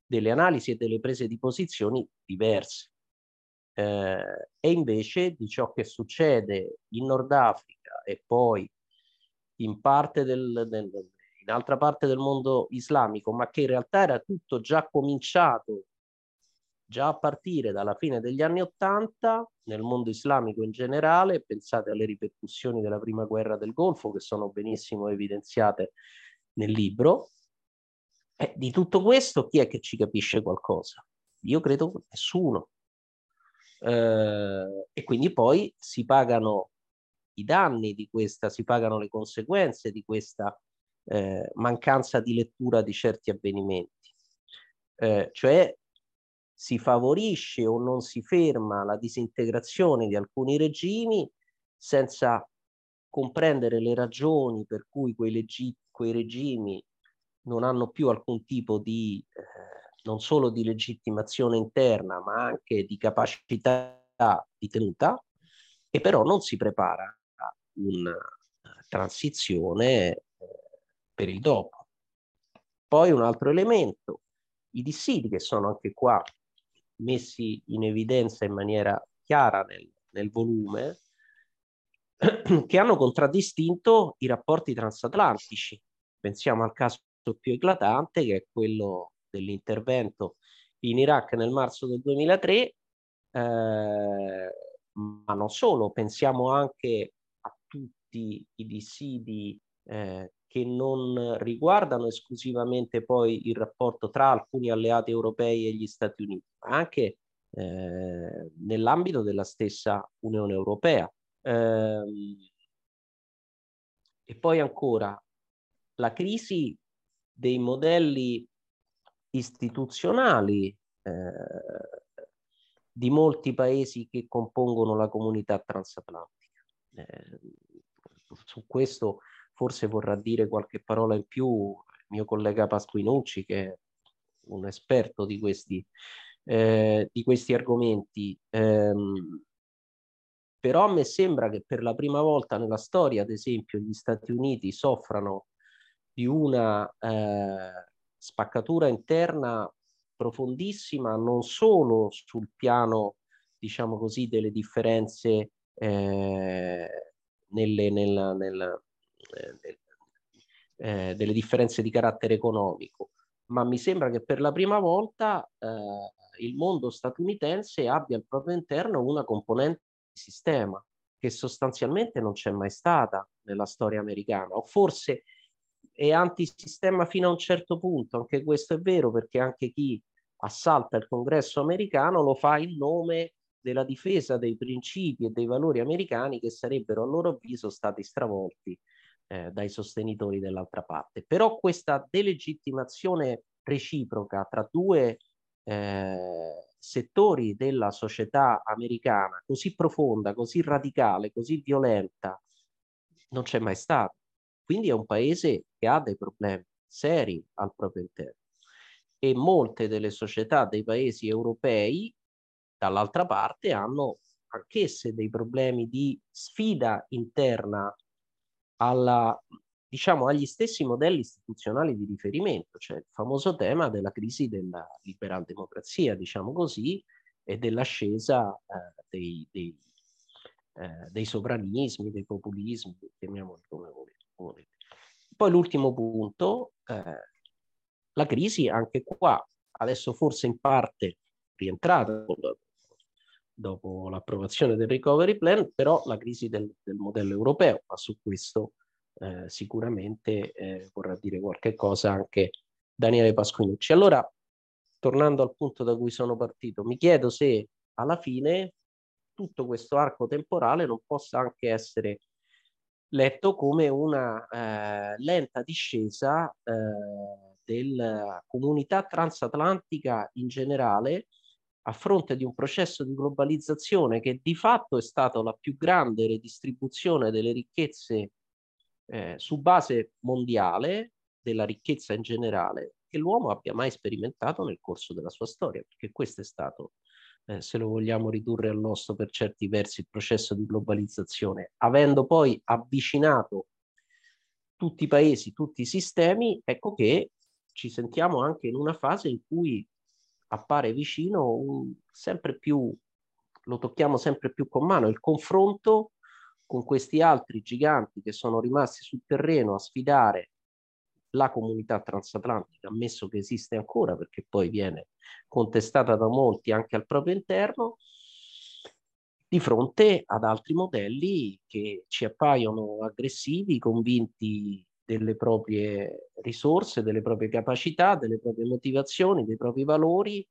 delle analisi e delle prese di posizioni diverse. Eh, e invece di ciò che succede in Nord Africa e poi in parte del, del in altra parte del mondo islamico, ma che in realtà era tutto già cominciato già a partire dalla fine degli anni Ottanta nel mondo islamico in generale, pensate alle ripercussioni della prima guerra del Golfo che sono benissimo evidenziate nel libro. Eh, di tutto questo chi è che ci capisce qualcosa? Io credo nessuno. Eh, e quindi poi si pagano i danni di questa, si pagano le conseguenze di questa eh, mancanza di lettura di certi avvenimenti. Eh, cioè si favorisce o non si ferma la disintegrazione di alcuni regimi senza comprendere le ragioni per cui quei, leggi- quei regimi non hanno più alcun tipo di, eh, non solo di legittimazione interna, ma anche di capacità di tenuta, e però non si prepara a una transizione eh, per il dopo. Poi un altro elemento, i dissidi che sono anche qua messi in evidenza in maniera chiara nel, nel volume, che hanno contraddistinto i rapporti transatlantici. Pensiamo al caso più eclatante, che è quello dell'intervento in Iraq nel marzo del 2003, eh, ma non solo, pensiamo anche a tutti i dissidi eh, che non riguardano esclusivamente poi il rapporto tra alcuni alleati europei e gli Stati Uniti, ma anche eh, nell'ambito della stessa Unione Europea. Eh, e poi ancora la crisi dei modelli istituzionali eh, di molti paesi che compongono la comunità transatlantica. Eh, su questo forse vorrà dire qualche parola in più il mio collega Pasquinucci, che è un esperto di questi, eh, di questi argomenti. Però a me sembra che per la prima volta nella storia, ad esempio, gli Stati Uniti soffrano di una eh, spaccatura interna profondissima, non solo sul piano, diciamo così, delle differenze eh, nelle, nel, nel, eh, eh, delle differenze di carattere economico, ma mi sembra che per la prima volta eh, il mondo statunitense abbia al proprio interno una componente sistema che sostanzialmente non c'è mai stata nella storia americana, o forse è antisistema fino a un certo punto, anche questo è vero perché anche chi assalta il congresso americano lo fa in nome della difesa dei principi e dei valori americani che sarebbero a loro avviso stati stravolti eh, dai sostenitori dell'altra parte. Però questa delegittimazione reciproca tra due eh, settori della società americana così profonda, così radicale, così violenta, non c'è mai stata. Quindi è un paese che ha dei problemi seri al proprio interno. E molte delle società dei paesi europei, dall'altra parte, hanno anch'esse dei problemi di sfida interna alla, diciamo, agli stessi modelli istituzionali di riferimento, cioè il famoso tema della crisi della liberal democrazia, diciamo così, e dell'ascesa eh, dei, dei, eh, dei, sovranismi, dei populismi, chiamiamoli come volete. Poi l'ultimo punto, eh, la crisi anche qua, adesso forse in parte rientrata dopo l'approvazione del recovery plan, però la crisi del, del modello europeo, ma su questo eh, sicuramente eh, vorrà dire qualche cosa anche Daniele Pasquinucci. Allora, tornando al punto da cui sono partito, mi chiedo se alla fine tutto questo arco temporale non possa anche essere letto come una eh, lenta discesa eh, della comunità transatlantica in generale a fronte di un processo di globalizzazione che di fatto è stato la più grande redistribuzione delle ricchezze eh, su base mondiale, della ricchezza in generale, che l'uomo abbia mai sperimentato nel corso della sua storia, perché questo è stato, eh, se lo vogliamo ridurre al nostro per certi versi, il processo di globalizzazione, avendo poi avvicinato tutti i paesi, tutti i sistemi, ecco che ci sentiamo anche in una fase in cui appare vicino un, sempre più, lo tocchiamo sempre più con mano, il confronto con questi altri giganti che sono rimasti sul terreno a sfidare la comunità transatlantica, ammesso che esiste ancora, perché poi viene contestata da molti anche al proprio interno, di fronte ad altri modelli che ci appaiono aggressivi, convinti delle proprie risorse, delle proprie capacità, delle proprie motivazioni, dei propri valori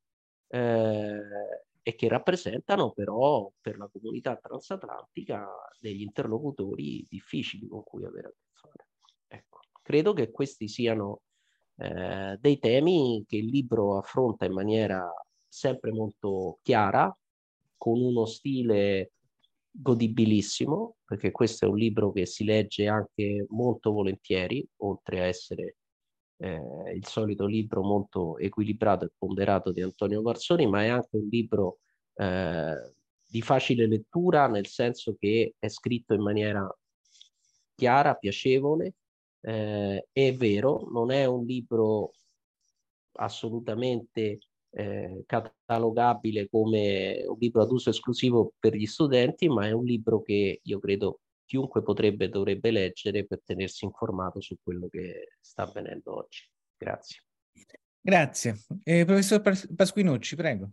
eh, e che rappresentano però per la comunità transatlantica degli interlocutori difficili con cui avere a che fare. Ecco, credo che questi siano eh, dei temi che il libro affronta in maniera sempre molto chiara, con uno stile godibilissimo, perché questo è un libro che si legge anche molto volentieri, oltre a essere eh, il solito libro molto equilibrato e ponderato di Antonio Varsoni, ma è anche un libro eh, di facile lettura, nel senso che è scritto in maniera chiara, piacevole, eh, è vero, non è un libro assolutamente eh, catalogabile come un libro ad uso esclusivo per gli studenti, ma è un libro che io credo chiunque potrebbe e dovrebbe leggere per tenersi informato su quello che sta avvenendo oggi. Grazie. Grazie. Eh, professor Pasquinucci, prego.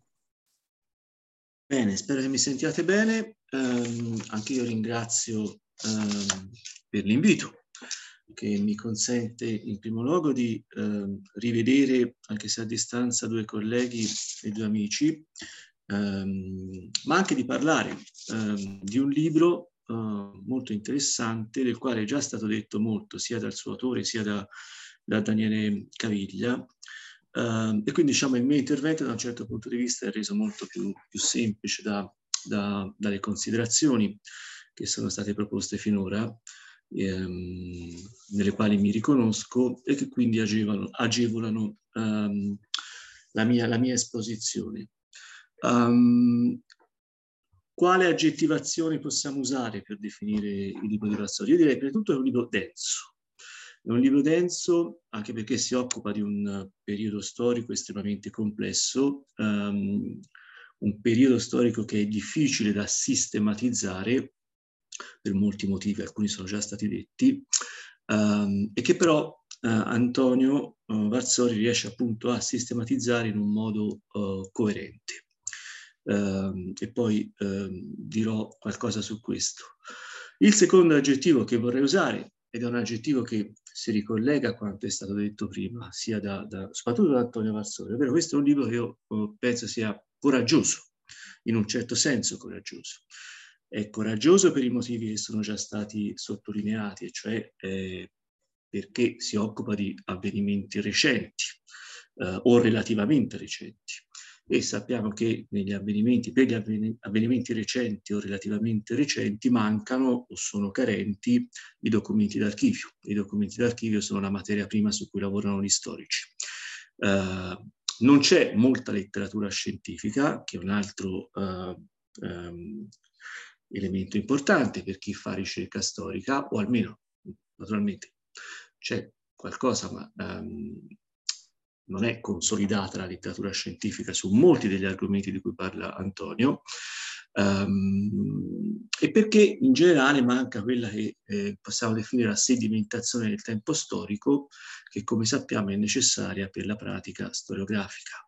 Bene, spero che mi sentiate bene. Um, anche io ringrazio um, per l'invito che mi consente in primo luogo di eh, rivedere, anche se a distanza, due colleghi e due amici, ehm, ma anche di parlare ehm, di un libro eh, molto interessante, del quale è già stato detto molto sia dal suo autore sia da, da Daniele Caviglia. Uh, e quindi diciamo il mio intervento da un certo punto di vista è reso molto più, più semplice da, da, dalle considerazioni che sono state proposte finora ehm, nelle quali mi riconosco e che quindi agevolano, agevolano um, la, mia, la, mia, esposizione. Um, quale aggettivazione possiamo usare per definire il libro di Vassori? Io direi prima di tutto è un libro denso. È un libro denso anche perché si occupa di un periodo storico estremamente complesso, um, un periodo storico che è difficile da sistematizzare per molti motivi, alcuni sono già stati detti, um, e che però uh, Antonio uh, Varzori riesce appunto a sistematizzare in un modo uh, coerente. Um, e poi um, dirò qualcosa su questo. Il secondo aggettivo che vorrei usare, ed è un aggettivo che si ricollega a quanto è stato detto prima, sia da, da, soprattutto da Antonio Varsori, ovvero questo è un libro che io penso sia coraggioso, in un certo senso coraggioso. È coraggioso per i motivi che sono già stati sottolineati, cioè eh, perché si occupa di avvenimenti recenti eh, o relativamente recenti. E sappiamo che negli avvenimenti, per gli avvenimenti recenti o relativamente recenti mancano o sono carenti i documenti d'archivio. I documenti d'archivio sono la materia prima su cui lavorano gli storici. Uh, non c'è molta letteratura scientifica, che è un altro uh, um, elemento importante per chi fa ricerca storica, o almeno, naturalmente, c'è qualcosa, ma um, non è consolidata la letteratura scientifica su molti degli argomenti di cui parla Antonio, um, e perché in generale manca quella che eh, possiamo definire la sedimentazione del tempo storico, che come sappiamo è necessaria per la pratica storiografica.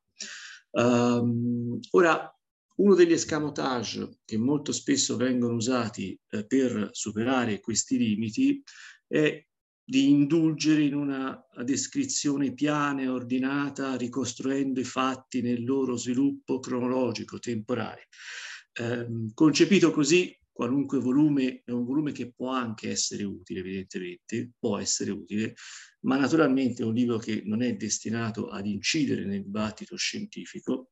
Um, ora, uno degli escamotage che molto spesso vengono usati eh, per superare questi limiti è di indulgere in una descrizione piana e ordinata, ricostruendo i fatti nel loro sviluppo cronologico, temporale. Eh, concepito così, qualunque volume è un volume che può anche essere utile, evidentemente, può essere utile, ma naturalmente è un libro che non è destinato ad incidere nel dibattito scientifico,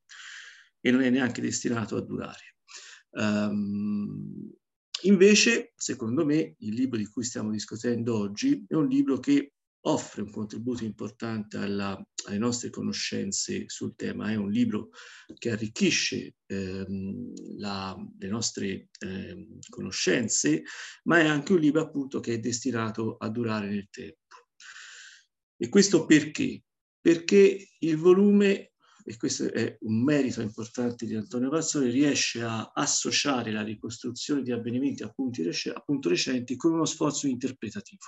e non è neanche destinato a durare. Um, invece, secondo me, il libro di cui stiamo discutendo oggi è un libro che offre un contributo importante alla, alle nostre conoscenze sul tema, è un libro che arricchisce ehm, la, le nostre ehm, conoscenze, ma è anche un libro appunto che è destinato a durare nel tempo. E questo perché? Perché il volume e questo è un merito importante di Antonio Pazzoli, riesce a associare la ricostruzione di avvenimenti appunto, recenti con uno sforzo interpretativo.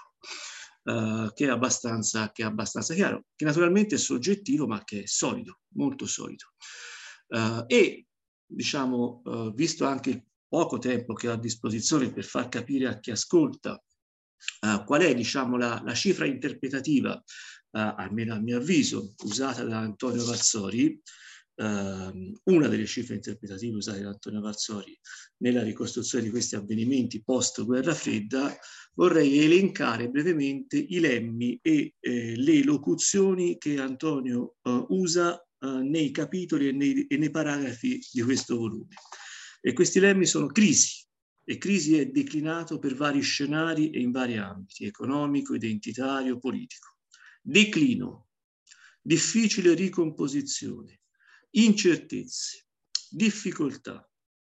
uh, che, è abbastanza, che è abbastanza chiaro, che naturalmente è soggettivo ma che è solido, molto solido. Uh, e diciamo, uh, visto anche il poco tempo che ho a disposizione per far capire a chi ascolta qual è diciamo, la, la cifra interpretativa, almeno a mio avviso, usata da Antonio Vazzori, Uh, una delle cifre interpretative usate da Antonio Vazzori nella ricostruzione di questi avvenimenti post guerra fredda, vorrei elencare brevemente i lemmi e eh, le locuzioni che Antonio uh, usa uh, nei capitoli e nei, e nei paragrafi di questo volume. E questi lemmi sono crisi, e crisi è declinato per vari scenari e in vari ambiti, economico, identitario, politico. Declino, difficile ricomposizione, incertezze, difficoltà,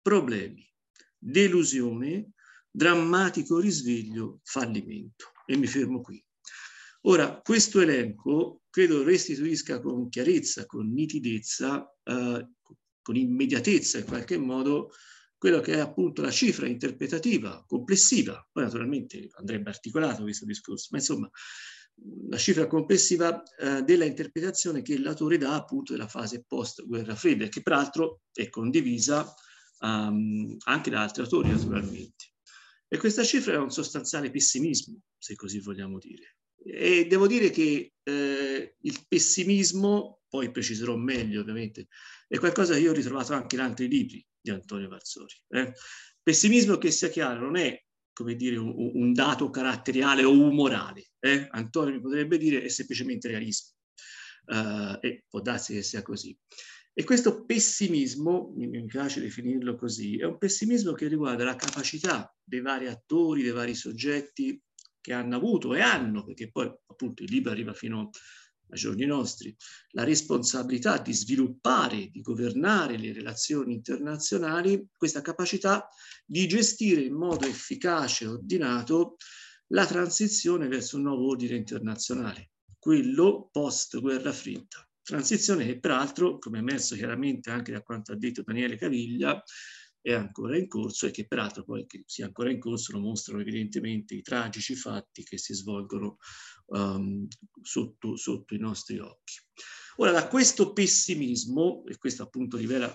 problemi, delusione, drammatico risveglio, fallimento. E mi fermo qui. Ora, questo elenco credo restituisca con chiarezza, con nitidezza, eh, con immediatezza in qualche modo, quello che è appunto la cifra interpretativa complessiva. Poi naturalmente andrebbe articolato questo discorso, ma insomma la cifra complessiva eh, della interpretazione che l'autore dà appunto della fase post guerra fredda, che peraltro è condivisa um, anche da altri autori naturalmente. E questa cifra è un sostanziale pessimismo, se così vogliamo dire. E devo dire che eh, il pessimismo, poi preciserò meglio ovviamente, è qualcosa che io ho ritrovato anche in altri libri di Antonio Varzori. Eh. Pessimismo che sia chiaro, non è come dire, un, un dato caratteriale o umorale. Eh? Antonio mi potrebbe dire è semplicemente realismo. Uh, e può darsi che sia così. E questo pessimismo, mi, piace definirlo così, è un pessimismo che riguarda la capacità dei vari attori, dei vari soggetti che hanno avuto e hanno, perché poi appunto il libro arriva fino ai giorni nostri, la responsabilità di sviluppare, di governare le relazioni internazionali, questa capacità di gestire in modo efficace e ordinato la transizione verso un nuovo ordine internazionale, quello post guerra fredda. Transizione che peraltro, come è emerso chiaramente anche da quanto ha detto Daniele Caviglia, è ancora in corso e che peraltro poi che sia ancora in corso lo mostrano evidentemente i tragici fatti che si svolgono um, sotto, sotto i nostri occhi. Ora, da questo pessimismo, e questo appunto rivela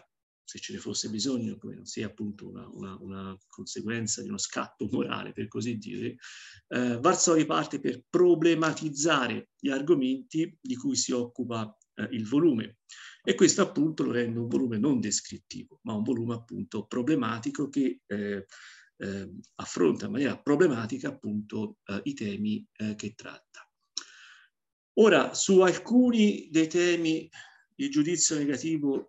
se ce ne fosse bisogno, come non sia appunto una, una, una, conseguenza di uno scatto morale, per così dire, eh, Varsoli parte per problematizzare gli argomenti di cui si occupa eh, il volume. E questo appunto lo rende un volume non descrittivo, ma un volume appunto problematico che eh, eh, affronta in maniera problematica appunto eh, i temi eh, che tratta. Ora, su alcuni dei temi il giudizio negativo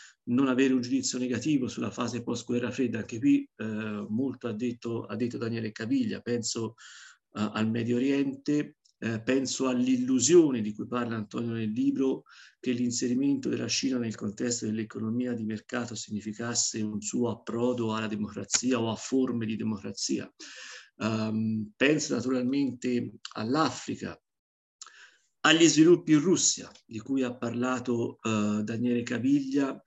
non avere un giudizio negativo sulla fase post-guerra fredda, anche qui eh, molto ha detto, ha detto, Daniele Caviglia, penso uh, al Medio Oriente eh, penso all'illusione di cui parla Antonio nel libro che l'inserimento della Cina nel contesto dell'economia di mercato significasse un suo approdo alla democrazia o a forme di democrazia. Um, penso naturalmente all'Africa, agli sviluppi in Russia, di cui ha parlato uh, Daniele Caviglia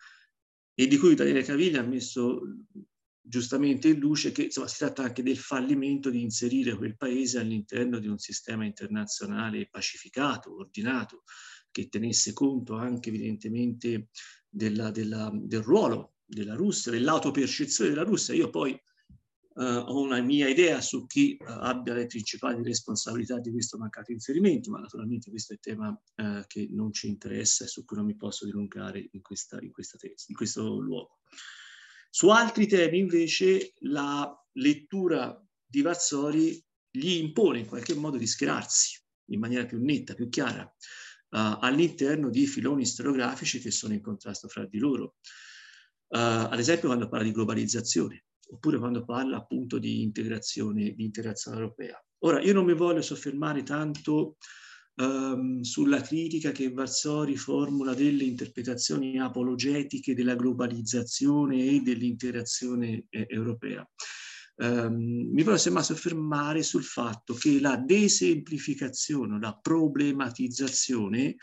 e di cui Daniele Caviglia ha messo giustamente in luce che insomma, si tratta anche del fallimento di inserire quel paese all'interno di un sistema internazionale pacificato, ordinato, che tenesse conto anche evidentemente della, della, del ruolo della Russia, dell'autopercezione della Russia. Io poi ho una mia idea su chi uh, abbia le principali responsabilità di questo mancato inserimento, ma naturalmente questo è tema uh, che non ci interessa e su cui non mi posso dilungare in, questa, in, questa tesi, in questo luogo. Su altri temi invece la lettura di Vazzori gli impone in qualche modo di schierarsi in maniera più netta, più chiara, uh, all'interno di filoni storiografici che sono in contrasto fra di loro. Uh, ad esempio quando parla di globalizzazione, oppure quando parla appunto di integrazione, di integrazione europea. Ora, io non mi voglio soffermare tanto um, sulla critica che Varsori formula delle interpretazioni apologetiche della globalizzazione e dell'interazione eh, europea. Um, mi voglio semmai soffermare sul fatto che la desemplificazione, la problematizzazione,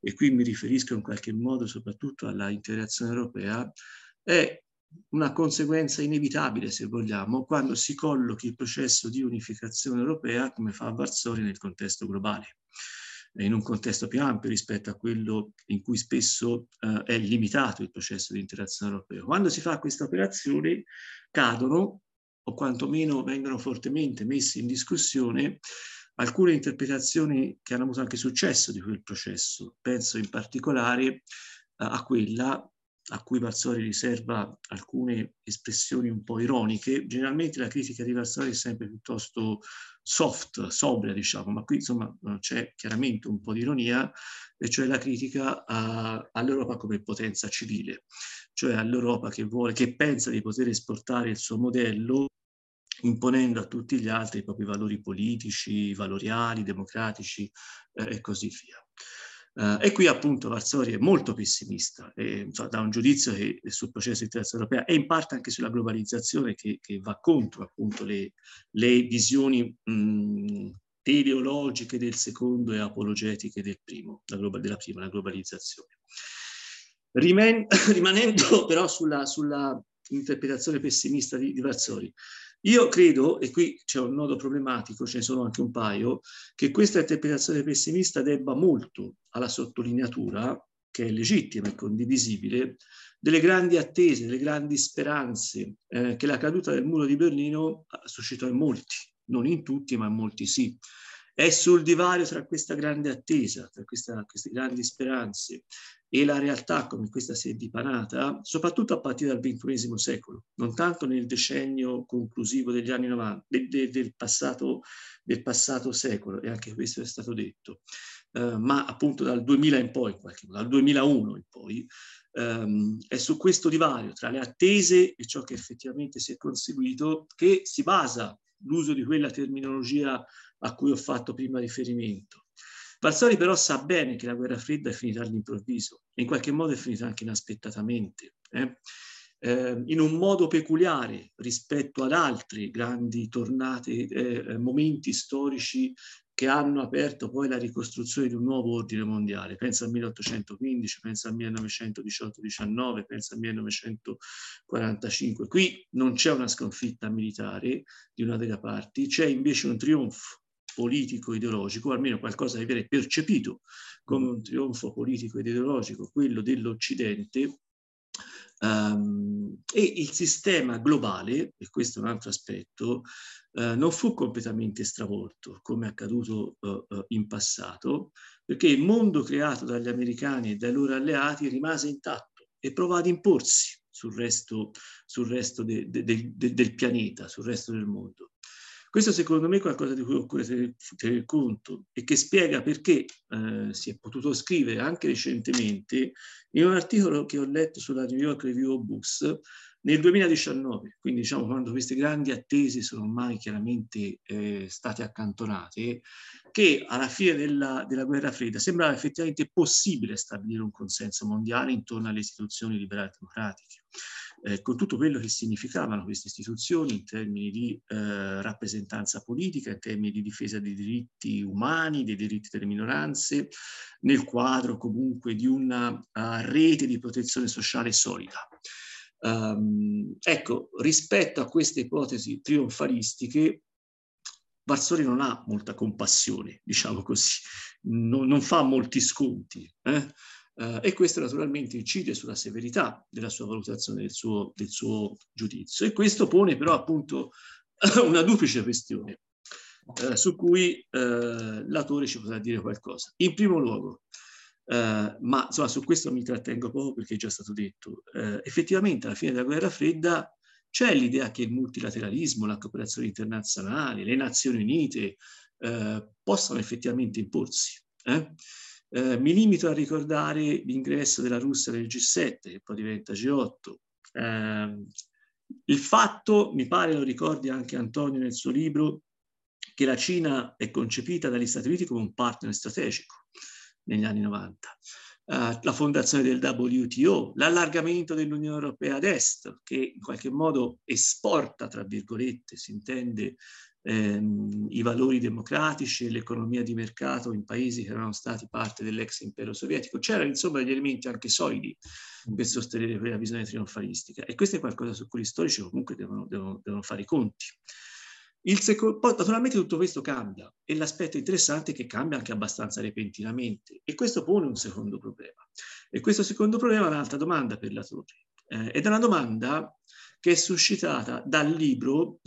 e qui mi riferisco in qualche modo soprattutto alla integrazione europea, è una conseguenza inevitabile, se vogliamo, quando si collochi il processo di unificazione europea, come fa Varsori, nel contesto globale in un contesto più ampio rispetto a quello in cui spesso eh, è limitato il processo di interazione europea. Quando si fa questa operazione cadono o quantomeno vengono fortemente messe in discussione alcune interpretazioni che hanno avuto anche successo di quel processo. Penso in particolare eh, a quella a cui Varsori riserva alcune espressioni un po' ironiche. Generalmente la critica di Varsori è sempre piuttosto soft, sobria, diciamo, ma qui insomma c'è chiaramente un po' di ironia, e cioè la critica all'Europa come potenza civile, cioè all'Europa che vuole, che pensa di poter esportare il suo modello imponendo a tutti gli altri i propri valori politici, valoriali, democratici eh, e così via. Uh, e qui appunto Varsori è molto pessimista, e, da un giudizio che, sul processo di integrazione europea e in parte anche sulla globalizzazione che, che va contro appunto le, le visioni mh, teleologiche del secondo e apologetiche del primo, la global, della prima, la globalizzazione. Rimen rimanendo però sulla, sulla interpretazione pessimista di, di Varsori, io credo, e qui c'è un nodo problematico, ce ne sono anche un paio, che questa interpretazione pessimista debba molto alla sottolineatura, che è legittima e condivisibile, delle grandi attese, delle grandi speranze eh, che la caduta del muro di Berlino suscitò in molti, non in tutti, ma in molti sì. È sul divario tra questa grande attesa, tra questa, queste grandi speranze e la realtà come questa si è dipanata, soprattutto a partire dal XXI secolo, non tanto nel decennio conclusivo degli anni 90, de, de, del, passato, del, passato, secolo, e anche questo è stato detto, uh, ma appunto dal 2000 in poi, qualche dal 2001 in poi, um, è su questo divario tra le attese e ciò che effettivamente si è conseguito che si basa l'uso di quella terminologia a cui ho fatto prima riferimento Valsori però sa bene che la guerra fredda è finita all'improvviso e in qualche modo è finita anche inaspettatamente. Eh? Eh, in un modo peculiare rispetto ad altri grandi tornate, eh, momenti storici che hanno aperto poi la ricostruzione di un nuovo ordine mondiale. Pensa al 1815, pensa al 1918-19, pensa al 1945. Qui non c'è una sconfitta militare di una delle parti, c'è invece un trionfo politico-ideologico, almeno qualcosa che viene percepito come un trionfo politico ed ideologico, quello dell'Occidente, um, e il sistema globale, e questo è un altro aspetto, uh, non fu completamente stravolto, come è accaduto uh, uh, in passato, perché il mondo creato dagli americani e dai loro alleati rimase intatto e provò ad imporsi sul resto, sul resto de, de, de, del pianeta, sul resto del mondo. Questo secondo me è qualcosa di cui occorre tenere, conto e che spiega perché eh, si è potuto scrivere anche recentemente in un articolo che ho letto sulla New York Review of Books Nel 2019, quindi diciamo quando queste grandi attese sono ormai chiaramente eh, state accantonate, che alla fine della, della, guerra fredda sembrava effettivamente possibile stabilire un consenso mondiale intorno alle istituzioni liberali democratiche, eh, con tutto quello che significavano queste istituzioni in termini di eh, rappresentanza politica, in termini di difesa dei diritti umani, dei diritti delle minoranze, nel quadro comunque di una uh, rete di protezione sociale solida. Um, ecco, rispetto a queste ipotesi trionfalistiche, Varsori non ha molta compassione, diciamo così, non, non fa molti sconti. Eh? Uh, e questo naturalmente incide sulla severità della sua valutazione, del suo, del suo giudizio. E questo pone però appunto una duplice questione uh, su cui uh, l'autore ci potrà dire qualcosa. In primo luogo, Uh, ma insomma, su questo mi trattengo poco perché è già stato detto. Uh, effettivamente alla fine della guerra fredda c'è l'idea che il multilateralismo, la cooperazione internazionale, le Nazioni Unite uh, possano effettivamente imporsi. Eh? Mi limito a ricordare l'ingresso della Russia nel G7, che poi diventa G8. Ehm, il fatto, mi pare lo ricordi anche Antonio nel suo libro, che la Cina è concepita dagli Stati Uniti come un partner strategico negli anni 90. Uh, eh, la fondazione del WTO, l'allargamento dell'Unione Europea ad est, che in qualche modo esporta, tra virgolette, si intende, ehm, i valori democratici e l'economia di mercato in paesi che erano stati parte dell'ex impero sovietico. C'erano insomma degli elementi anche solidi per sostenere quella visione trionfalistica e questo è qualcosa su cui gli storici comunque devono, devono, devono fare i conti. Il secondo, poi naturalmente tutto questo cambia e l'aspetto interessante è che cambia anche abbastanza repentinamente e questo pone un secondo problema. E questo secondo problema è un'altra domanda per la Torre. Eh, ed è una domanda che è suscitata dal libro,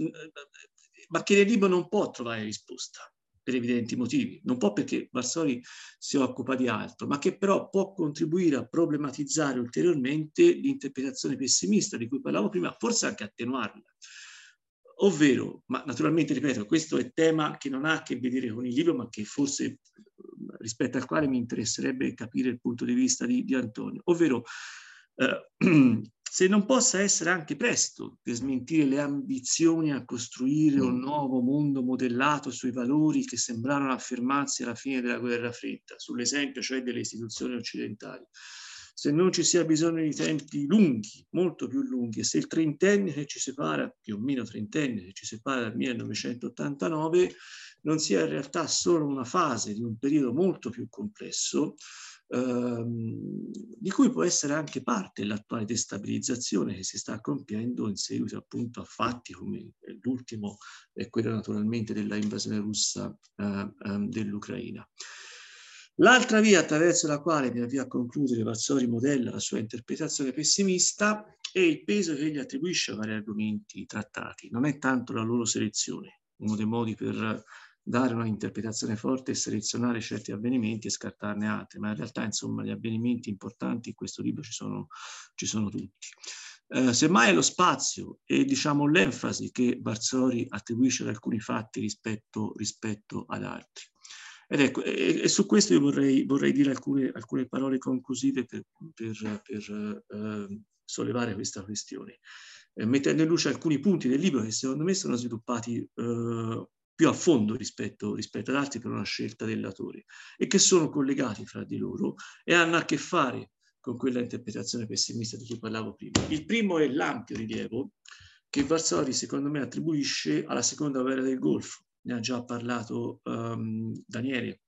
eh, ma che nel libro non può trovare risposta per evidenti motivi. Non può perché Varsori si occupa di altro, ma che però può contribuire a problematizzare ulteriormente l'interpretazione pessimista di cui parlavo prima, forse anche attenuarla ovvero, ma naturalmente ripeto, questo è tema che non ha a che vedere con il libro, ma che forse rispetto al quale mi interesserebbe capire il punto di vista di, di Antonio, ovvero eh, se non possa essere anche presto per smentire le ambizioni a costruire un nuovo mondo modellato sui valori che sembrarono affermarsi alla fine della guerra fredda, sull'esempio cioè delle istituzioni occidentali. Se non ci sia bisogno di tempi lunghi, molto più lunghi, e se il trentennio che ci separa, più o meno trentennio che ci separa dal 1989, non sia in realtà solo una fase di un periodo molto più complesso, ehm, di cui può essere anche parte l'attuale destabilizzazione che si sta compiendo in seguito appunto a fatti come l'ultimo è quello naturalmente della invasione russa eh, eh, dell'Ucraina. L'altra via attraverso la quale, mi avvio a concludere, Vassori modella la sua interpretazione pessimista è il peso che egli attribuisce a vari argomenti trattati. Non è tanto la loro selezione, uno dei modi per dare una interpretazione forte e selezionare certi avvenimenti e scartarne altri, ma in realtà insomma gli avvenimenti importanti in questo libro ci sono, ci sono tutti. Eh, semmai è lo spazio e diciamo l'enfasi che Barzori attribuisce ad alcuni fatti rispetto, rispetto ad altri. Ed ecco, e, e, su questo io vorrei, vorrei dire alcune, alcune, parole conclusive per, per, per eh, sollevare questa questione, eh, mettendo in luce alcuni punti del libro che secondo me sono sviluppati eh, più a fondo rispetto, rispetto, ad altri per una scelta dell'autore e che sono collegati fra di loro e hanno a che fare con quella interpretazione pessimista di cui parlavo prima. Il primo è l'ampio rilievo che Varsori secondo me attribuisce alla seconda guerra del Golfo, ne ha già parlato um, Daniele,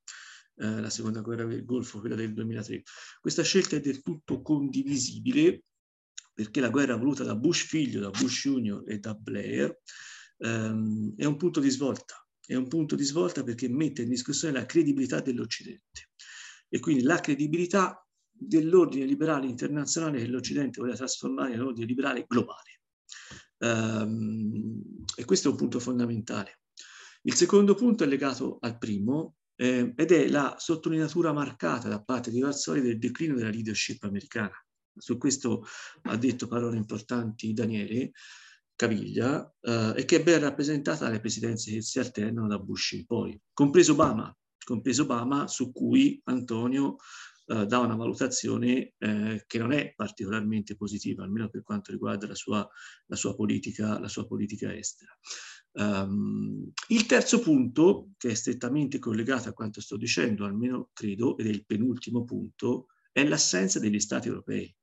eh, la seconda guerra del Golfo, quella del 2003. Questa scelta è del tutto condivisibile perché la guerra voluta da Bush figlio, da Bush junior e da Blair um, è un punto di svolta. È un punto di svolta perché mette in discussione la credibilità dell'Occidente e quindi la credibilità dell'ordine liberale internazionale che l'Occidente voleva trasformare in ordine liberale globale. Um, e questo è un punto fondamentale. Il secondo punto è legato al primo eh, ed è la sottolineatura marcata da parte di Varsoli del declino della leadership americana. Su questo ha detto parole importanti Daniele Caviglia eh, e che è ben rappresentata dalle presidenze che si alternano da Bush in poi, compreso Obama, compreso Obama su cui Antonio eh, dà una valutazione eh, che non è particolarmente positiva, almeno per quanto riguarda la sua, la sua, politica, la sua politica estera. Um, il terzo punto, che è strettamente collegato a quanto sto dicendo, almeno credo, ed è il penultimo punto, è l'assenza degli Stati europei,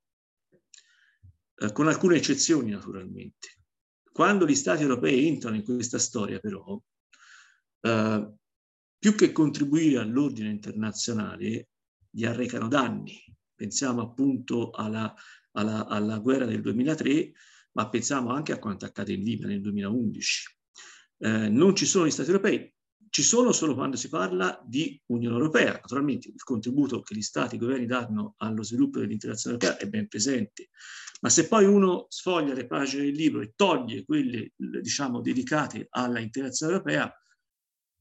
eh, con alcune eccezioni naturalmente. Quando gli Stati europei entrano in questa storia, però, eh, più che contribuire all'ordine internazionale, gli arrecano danni. Pensiamo appunto alla, alla, alla guerra del 2003, ma pensiamo anche a quanto accade in Libia nel 2011 eh, non ci sono gli Stati europei, ci sono solo quando si parla di Unione Europea. Naturalmente il contributo che gli Stati, i governi danno allo sviluppo dell'integrazione europea è ben presente, ma se poi uno sfoglia le pagine del libro e toglie quelle, diciamo, dedicate alla europea,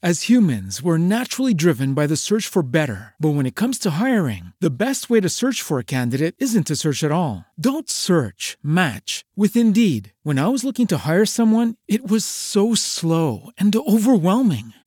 As humans, we're naturally driven by the search for better. But when it comes to hiring, the best way to search for a candidate isn't to search at all. Don't search, match with Indeed. When I was looking to hire someone, it was so slow and overwhelming.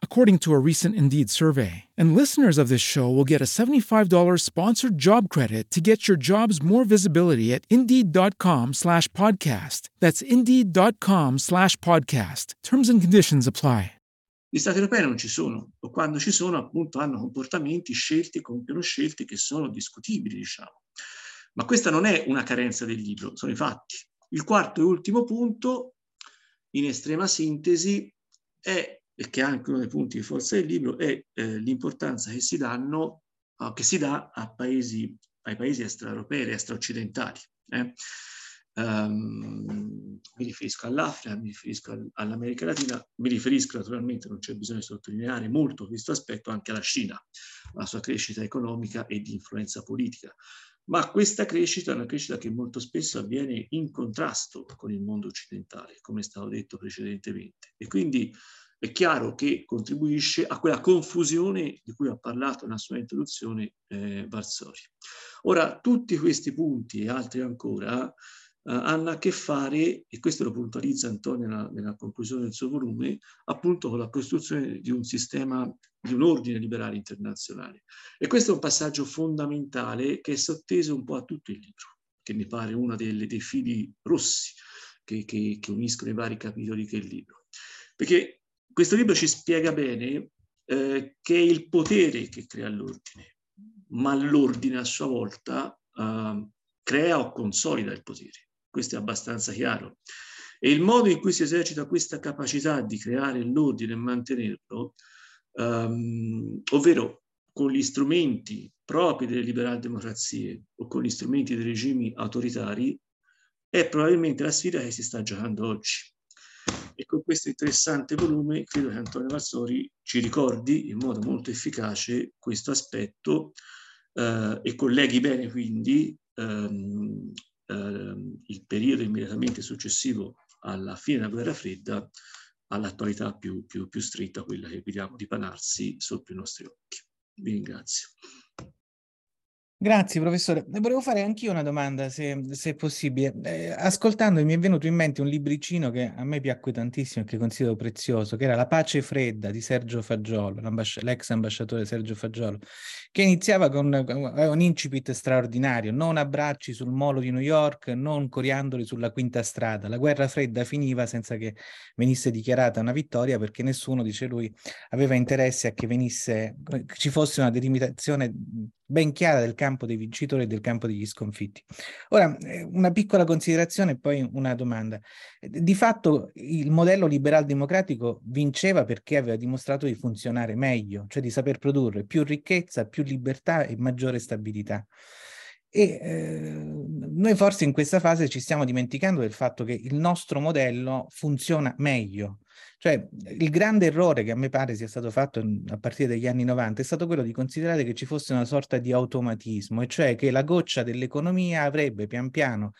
according to a recent Indeed survey. And listeners of this show will get a $75 sponsored job credit to get your jobs more visibility at Indeed.com slash podcast. That's Indeed.com slash podcast. Terms and conditions apply. Gli Stati europei non ci sono, o quando ci sono, appunto, hanno comportamenti, scelti, compiono scelte che sono discutibili, diciamo. Ma questa non è una carenza del libro, sono i fatti. Il quarto e ultimo punto, in estrema sintesi, è, e che è anche uno dei punti di forza del libro, è eh, l'importanza che si danno, uh, che si dà paesi, ai paesi extraeuropei, extraoccidentali. Eh? Um, mi riferisco all'Africa, mi riferisco all'America Latina, mi riferisco naturalmente, non c'è bisogno di sottolineare molto questo aspetto, anche alla Cina, alla sua crescita economica e di influenza politica. Ma questa crescita è una crescita che molto spesso avviene in contrasto con il mondo occidentale, come è stato detto precedentemente. E quindi è chiaro che contribuisce a quella confusione di cui ha parlato nella sua introduzione eh, Barsori. Ora, tutti questi punti e altri ancora eh, hanno a che fare, e questo lo puntualizza Antonio nella, nella, conclusione del suo volume, appunto con la costruzione di un sistema, di un ordine liberale internazionale. E questo è un passaggio fondamentale che è sotteso un po' a tutto il libro, che mi pare uno delle, dei fili rossi che, che, che uniscono i vari capitoli il libro. Perché questo libro ci spiega bene eh, che è il potere che crea l'ordine, ma l'ordine a sua volta eh, crea o consolida il potere questo è abbastanza chiaro. E il modo in cui si esercita questa capacità di creare l'ordine e mantenerlo, um, ovvero con gli strumenti propri delle liberali democrazie o con gli strumenti dei regimi autoritari, è probabilmente la sfida che si sta giocando oggi. E con questo interessante volume credo che Antonio Vassori ci ricordi in modo molto efficace questo aspetto eh, e colleghi bene quindi ehm, ehm, il periodo immediatamente successivo alla fine della guerra fredda all'attualità più, più, più stretta, quella che vediamo dipanarsi sotto i nostri occhi. Vi ringrazio. Grazie professore. Volevo fare anch'io una domanda, se, se possibile. Eh, ascoltando mi è venuto in mente un libricino che a me piacque tantissimo e che considero prezioso, che era La pace fredda di Sergio Fagiolo, l'ex ambasciatore Sergio Fagiolo, che iniziava con un incipit straordinario, non abbracci sul molo di New York, non coriandoli sulla quinta strada. La guerra fredda finiva senza che venisse dichiarata una vittoria perché nessuno, dice lui, aveva interesse a che venisse, ci fosse una delimitazione ben chiara del campo dei vincitori e del campo degli sconfitti. Ora, eh, una piccola considerazione e poi una domanda. Di fatto il modello liberal-democratico vinceva perché aveva dimostrato di funzionare meglio, cioè di saper produrre più ricchezza, più libertà e maggiore stabilità. E eh, noi forse in questa fase ci stiamo dimenticando del fatto che il nostro modello funziona meglio, Cioè, il grande errore che a me pare sia stato fatto a partire dagli anni 90 è stato quello di considerare che ci fosse una sorta di automatismo, e cioè che la goccia dell'economia avrebbe pian piano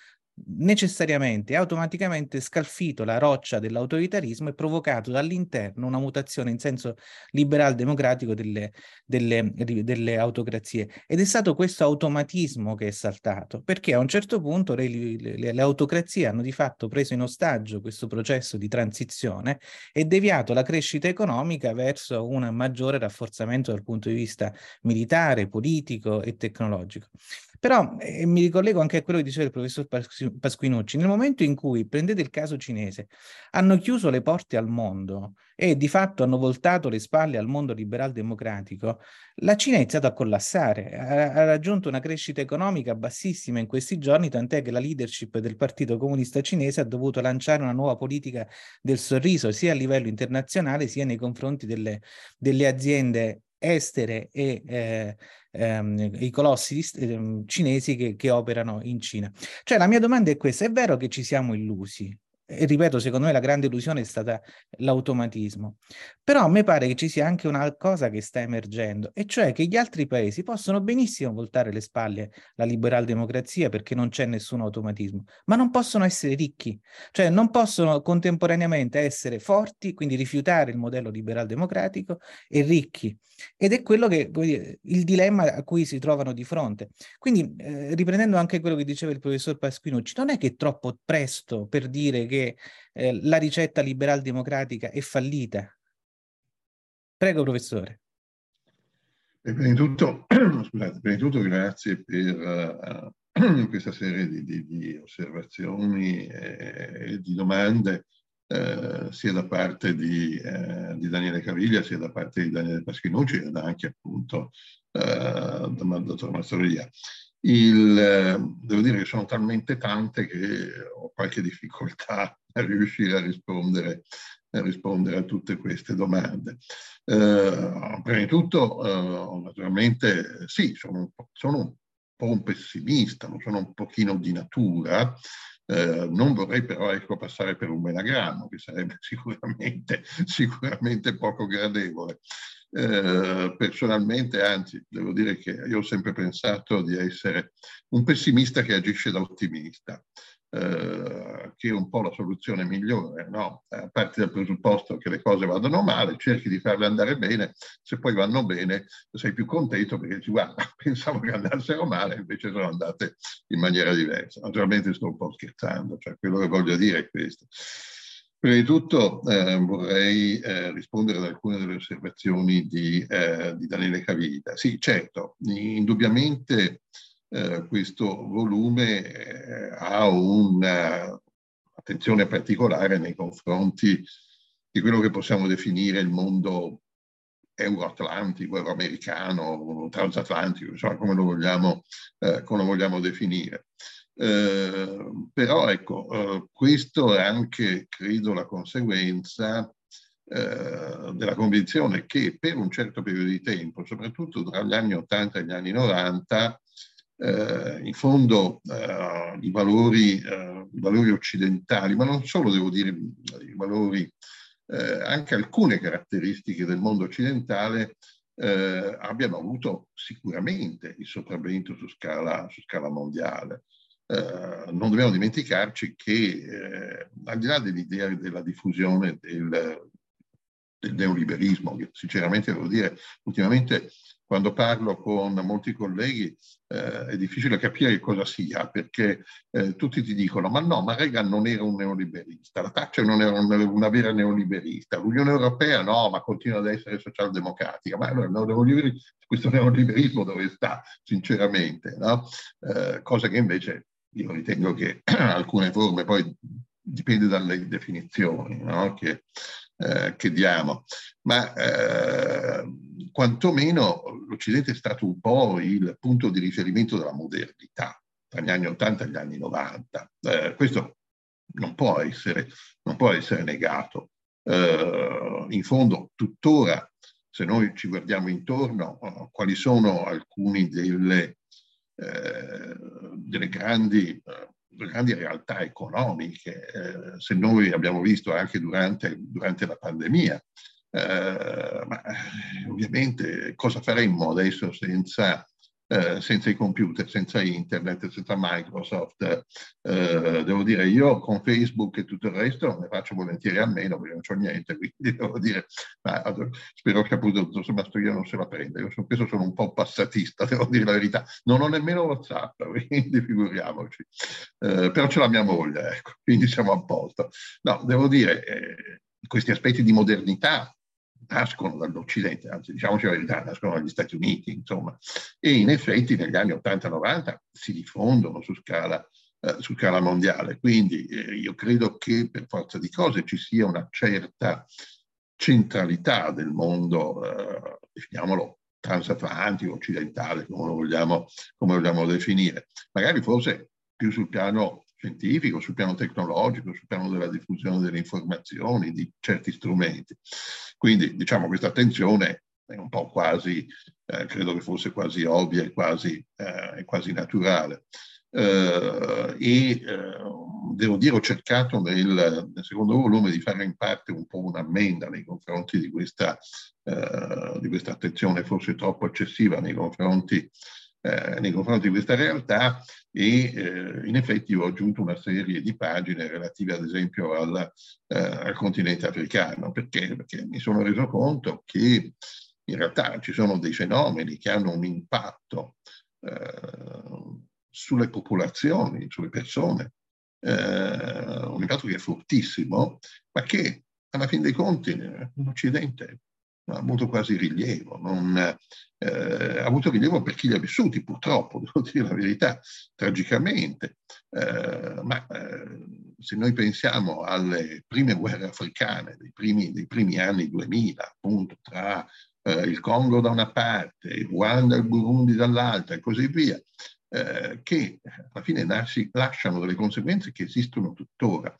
necessariamente e automaticamente scalfito la roccia dell'autoritarismo e provocato dall'interno una mutazione in senso liberal democratico delle, delle, delle, autocrazie. Ed è stato questo automatismo che è saltato, perché a un certo punto le, le, le autocrazie hanno di fatto preso in ostaggio questo processo di transizione e deviato la crescita economica verso un maggiore rafforzamento dal punto di vista militare, politico e tecnologico. Però eh, mi ricollego anche a quello che diceva il professor Pasquinucci, nel momento in cui prendete il caso cinese, hanno chiuso le porte al mondo e di fatto hanno voltato le spalle al mondo liberal democratico, la Cina ha iniziato a collassare, ha, ha raggiunto una crescita economica bassissima in questi giorni, tant'è che la leadership del Partito Comunista Cinese ha dovuto lanciare una nuova politica del sorriso sia a livello internazionale sia nei confronti delle, delle aziende estere e eh, ehm, i colossi eh, cinesi che, che operano in Cina. Cioè la mia domanda è questa, è vero che ci siamo illusi? E ripeto, secondo me la grande illusione è stata l'automatismo. Però a me pare che ci sia anche una cosa che sta emergendo, e cioè che gli altri paesi possono benissimo voltare le spalle alla liberal democrazia perché non c'è nessun automatismo, ma non possono essere ricchi, cioè non possono contemporaneamente essere forti, quindi rifiutare il modello liberal democratico, e ricchi. Ed è quello che dire, il dilemma a cui si trovano di fronte. Quindi, eh, riprendendo anche quello che diceva il professor Pasquinucci, non è che è troppo presto per dire che che eh, la ricetta liberal democratica è fallita. Prego, professore. E prima, di tutto, scusate, prima di tutto grazie per uh, questa serie di, di, di osservazioni e di domande eh, sia da parte di, eh, di, Daniele Caviglia sia da parte di Daniele Paschinucci e anche appunto eh, dal dottor Mazzoria. Il, eh, devo dire che sono talmente tante che ho qualche difficoltà a riuscire a rispondere a, rispondere a tutte queste domande. Eh, prima di tutto, eh, naturalmente, sì, sono un, po', sono un po' un pessimista, sono un pochino di natura, eh, non vorrei però ecco, passare per un menagramo, che sarebbe sicuramente, sicuramente poco gradevole. Eh, personalmente, anzi, devo dire che io ho sempre pensato di essere un pessimista che agisce da ottimista, eh, che è un po' la soluzione migliore, no? A parte dal presupposto che le cose vadano male, cerchi di farle andare bene, se poi vanno bene sei più contento perché dici guarda, pensavo che andassero male, invece sono andate in maniera diversa. Naturalmente sto un po' scherzando, cioè quello che voglio dire è questo. Prima di tutto eh, vorrei eh, rispondere ad alcune delle osservazioni di, eh, di Daniele Cavita. Sì, certo, indubbiamente eh, questo volume eh, ha un'attenzione particolare nei confronti di quello che possiamo definire il mondo euroatlantico, euroamericano, transatlantico, insomma come lo vogliamo, eh, come lo vogliamo definire. Eh, però ecco, eh, questo è anche, credo, la conseguenza eh, della convinzione che per un certo periodo di tempo, soprattutto tra gli anni 80 e gli anni 90, eh, in fondo eh, i valori, i, valori, occidentali, ma non solo devo dire i valori, anche alcune caratteristiche del mondo occidentale abbiano avuto sicuramente il sopravvento su scala, su scala mondiale. Eh, non dobbiamo dimenticarci che eh, al di là dell'idea della diffusione del, del neoliberismo, che sinceramente devo dire, ultimamente quando parlo con molti colleghi eh, è difficile capire cosa sia, perché eh, tutti ti dicono ma no, ma Reagan non era un neoliberista, la Thatcher non era una, una vera neoliberista, l'Unione Europea no, ma continua ad essere socialdemocratica. Ma allora questo neoliberismo dove sta, sinceramente? No? Eh, cosa che invece io ritengo che alcune forme poi dipende dalle definizioni no? che, eh, che, diamo, ma eh, quantomeno l'Occidente è stato un po' il punto di riferimento della modernità tra gli anni 80 e gli anni 90. Eh, questo non può essere, non può essere negato. Eh, in fondo, tuttora, se noi ci guardiamo intorno, quali sono alcuni delle eh, delle grandi, eh, grandi realtà economiche. Eh, se noi abbiamo visto anche durante, durante la pandemia, eh, ma eh, ovviamente cosa faremmo adesso senza eh, senza i computer, senza internet, senza Microsoft. Eh, devo dire, io con Facebook e tutto il resto ne faccio volentieri a meno perché non c'ho niente, quindi devo dire, ma spero che appunto il dottor Mastroia non se la prenda. Io sono, sono un po' passatista, devo dire la verità. Non ho nemmeno WhatsApp, quindi figuriamoci. Eh, però c'è la mia moglie, ecco, quindi siamo a posto. No, devo dire, eh, questi aspetti di modernità nascono dall'Occidente, anzi diciamoci la verità, nascono dagli Stati Uniti, insomma, e in effetti negli anni 80-90 si diffondono su scala, eh, su scala mondiale. Quindi eh, io credo che per forza di cose ci sia una certa centralità del mondo, eh, definiamolo transatlantico, occidentale, come lo, vogliamo, come vogliamo definire. Magari forse più sul piano scientifico, sul piano tecnologico, sul piano della diffusione delle informazioni, di certi strumenti. Quindi diciamo questa attenzione è un po' quasi, eh, credo che fosse quasi ovvia e quasi, eh, quasi naturale. Eh, e eh, devo dire ho cercato nel, nel, secondo volume di fare in parte un po' un'ammenda nei confronti di questa, eh, di questa attenzione forse troppo eccessiva nei confronti eh, nei confronti di questa realtà e eh, in effetti ho aggiunto una serie di pagine relative ad esempio al, eh, al continente africano. Perché? Perché mi sono reso conto che in realtà ci sono dei fenomeni che hanno un impatto eh, sulle popolazioni, sulle persone, eh, un impatto che è fortissimo, ma che alla fin dei conti in Occidente ha avuto quasi rilievo, non, eh, ha avuto rilievo per chi li ha vissuti purtroppo, devo dire la verità, tragicamente, eh, ma eh, se noi pensiamo alle prime guerre africane dei primi, dei primi anni 2000, appunto tra eh, il Congo da una parte, il Rwanda e il Burundi dall'altra e così via, eh, che alla fine nasci, lasciano delle conseguenze che esistono tuttora.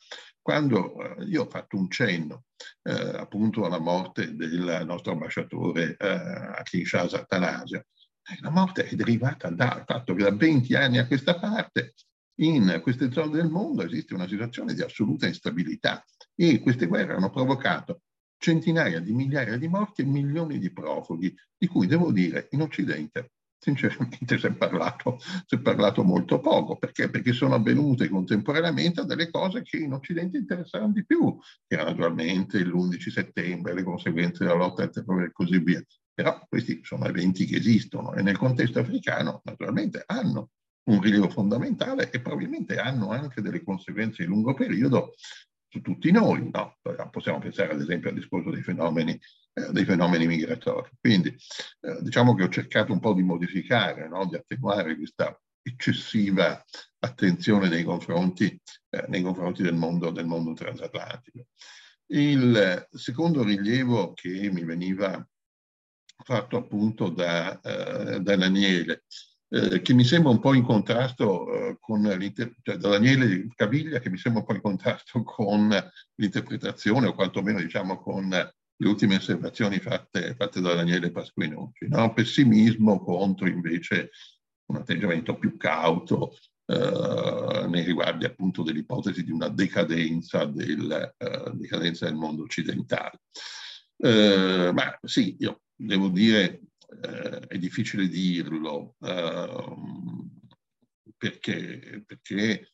Quando eh, io ho fatto un cenno eh, appunto alla morte del nostro ambasciatore eh, a Kinshasa, Atanasio, eh, la morte è derivata dal fatto che da 20 anni a questa parte in queste zone del mondo esiste una situazione di assoluta instabilità e queste guerre hanno provocato centinaia di migliaia di morti e milioni di profughi, di cui devo dire in Occidente sinceramente si è, parlato, si è parlato molto poco. Perché? Perché sono avvenute contemporaneamente delle cose che in Occidente interessavano di più, che era naturalmente l'11 settembre, le conseguenze della lotta al terrore e così via. Però questi sono eventi che esistono e nel contesto africano naturalmente hanno un rilievo fondamentale e probabilmente hanno anche delle conseguenze di lungo periodo su tutti noi. No? Possiamo pensare ad esempio al discorso dei fenomeni eh, dei fenomeni migratori. Quindi eh, diciamo che ho cercato un po' di modificare, no? di attenuare questa eccessiva attenzione nei confronti, eh, nei confronti del, mondo, del mondo transatlantico. Il secondo rilievo che mi veniva fatto appunto da, eh, da Daniele, eh, che mi sembra un po' in contrasto eh, con l'interpretazione, cioè da Daniele Caviglia, che mi sembra un po' in contrasto con l'interpretazione o quantomeno diciamo con le ultime osservazioni fatte, fatte da Daniele Pasquinucci. No? Pessimismo contro invece un atteggiamento più cauto eh, nei riguardi appunto dell'ipotesi di una decadenza del, eh, decadenza del mondo occidentale. Eh, ma sì, io devo dire, eh, è difficile dirlo, ehm, perché, perché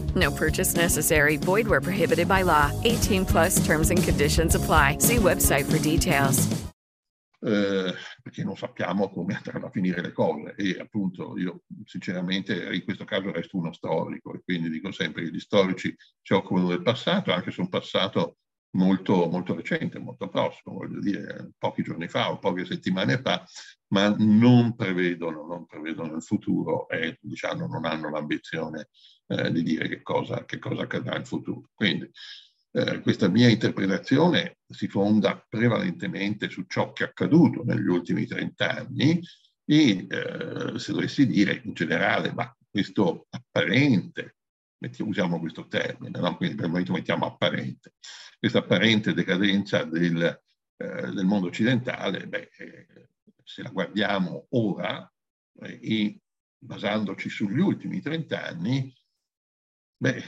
No purchase necessary. Void where prohibited by law. 18 plus terms and conditions apply. See website for details. Eh, perché non sappiamo come andranno a finire le cose e appunto io sinceramente in questo caso resto uno storico e quindi dico sempre che gli storici si occupano del passato anche su un passato molto, molto recente, molto prossimo, voglio dire pochi giorni fa o poche settimane fa, ma non prevedono, non prevedono il futuro e diciamo non hanno l'ambizione eh, di dire che cosa, che cosa accadrà in futuro. Quindi eh, questa mia interpretazione si fonda prevalentemente su ciò che è accaduto negli ultimi 30 anni e eh, se dovessi dire in generale, ma questo apparente, usiamo questo termine, no? quindi per il momento mettiamo apparente, questa apparente decadenza del, eh, del mondo occidentale, beh, eh, se la guardiamo ora eh, e basandoci sugli ultimi 30 anni, Beh,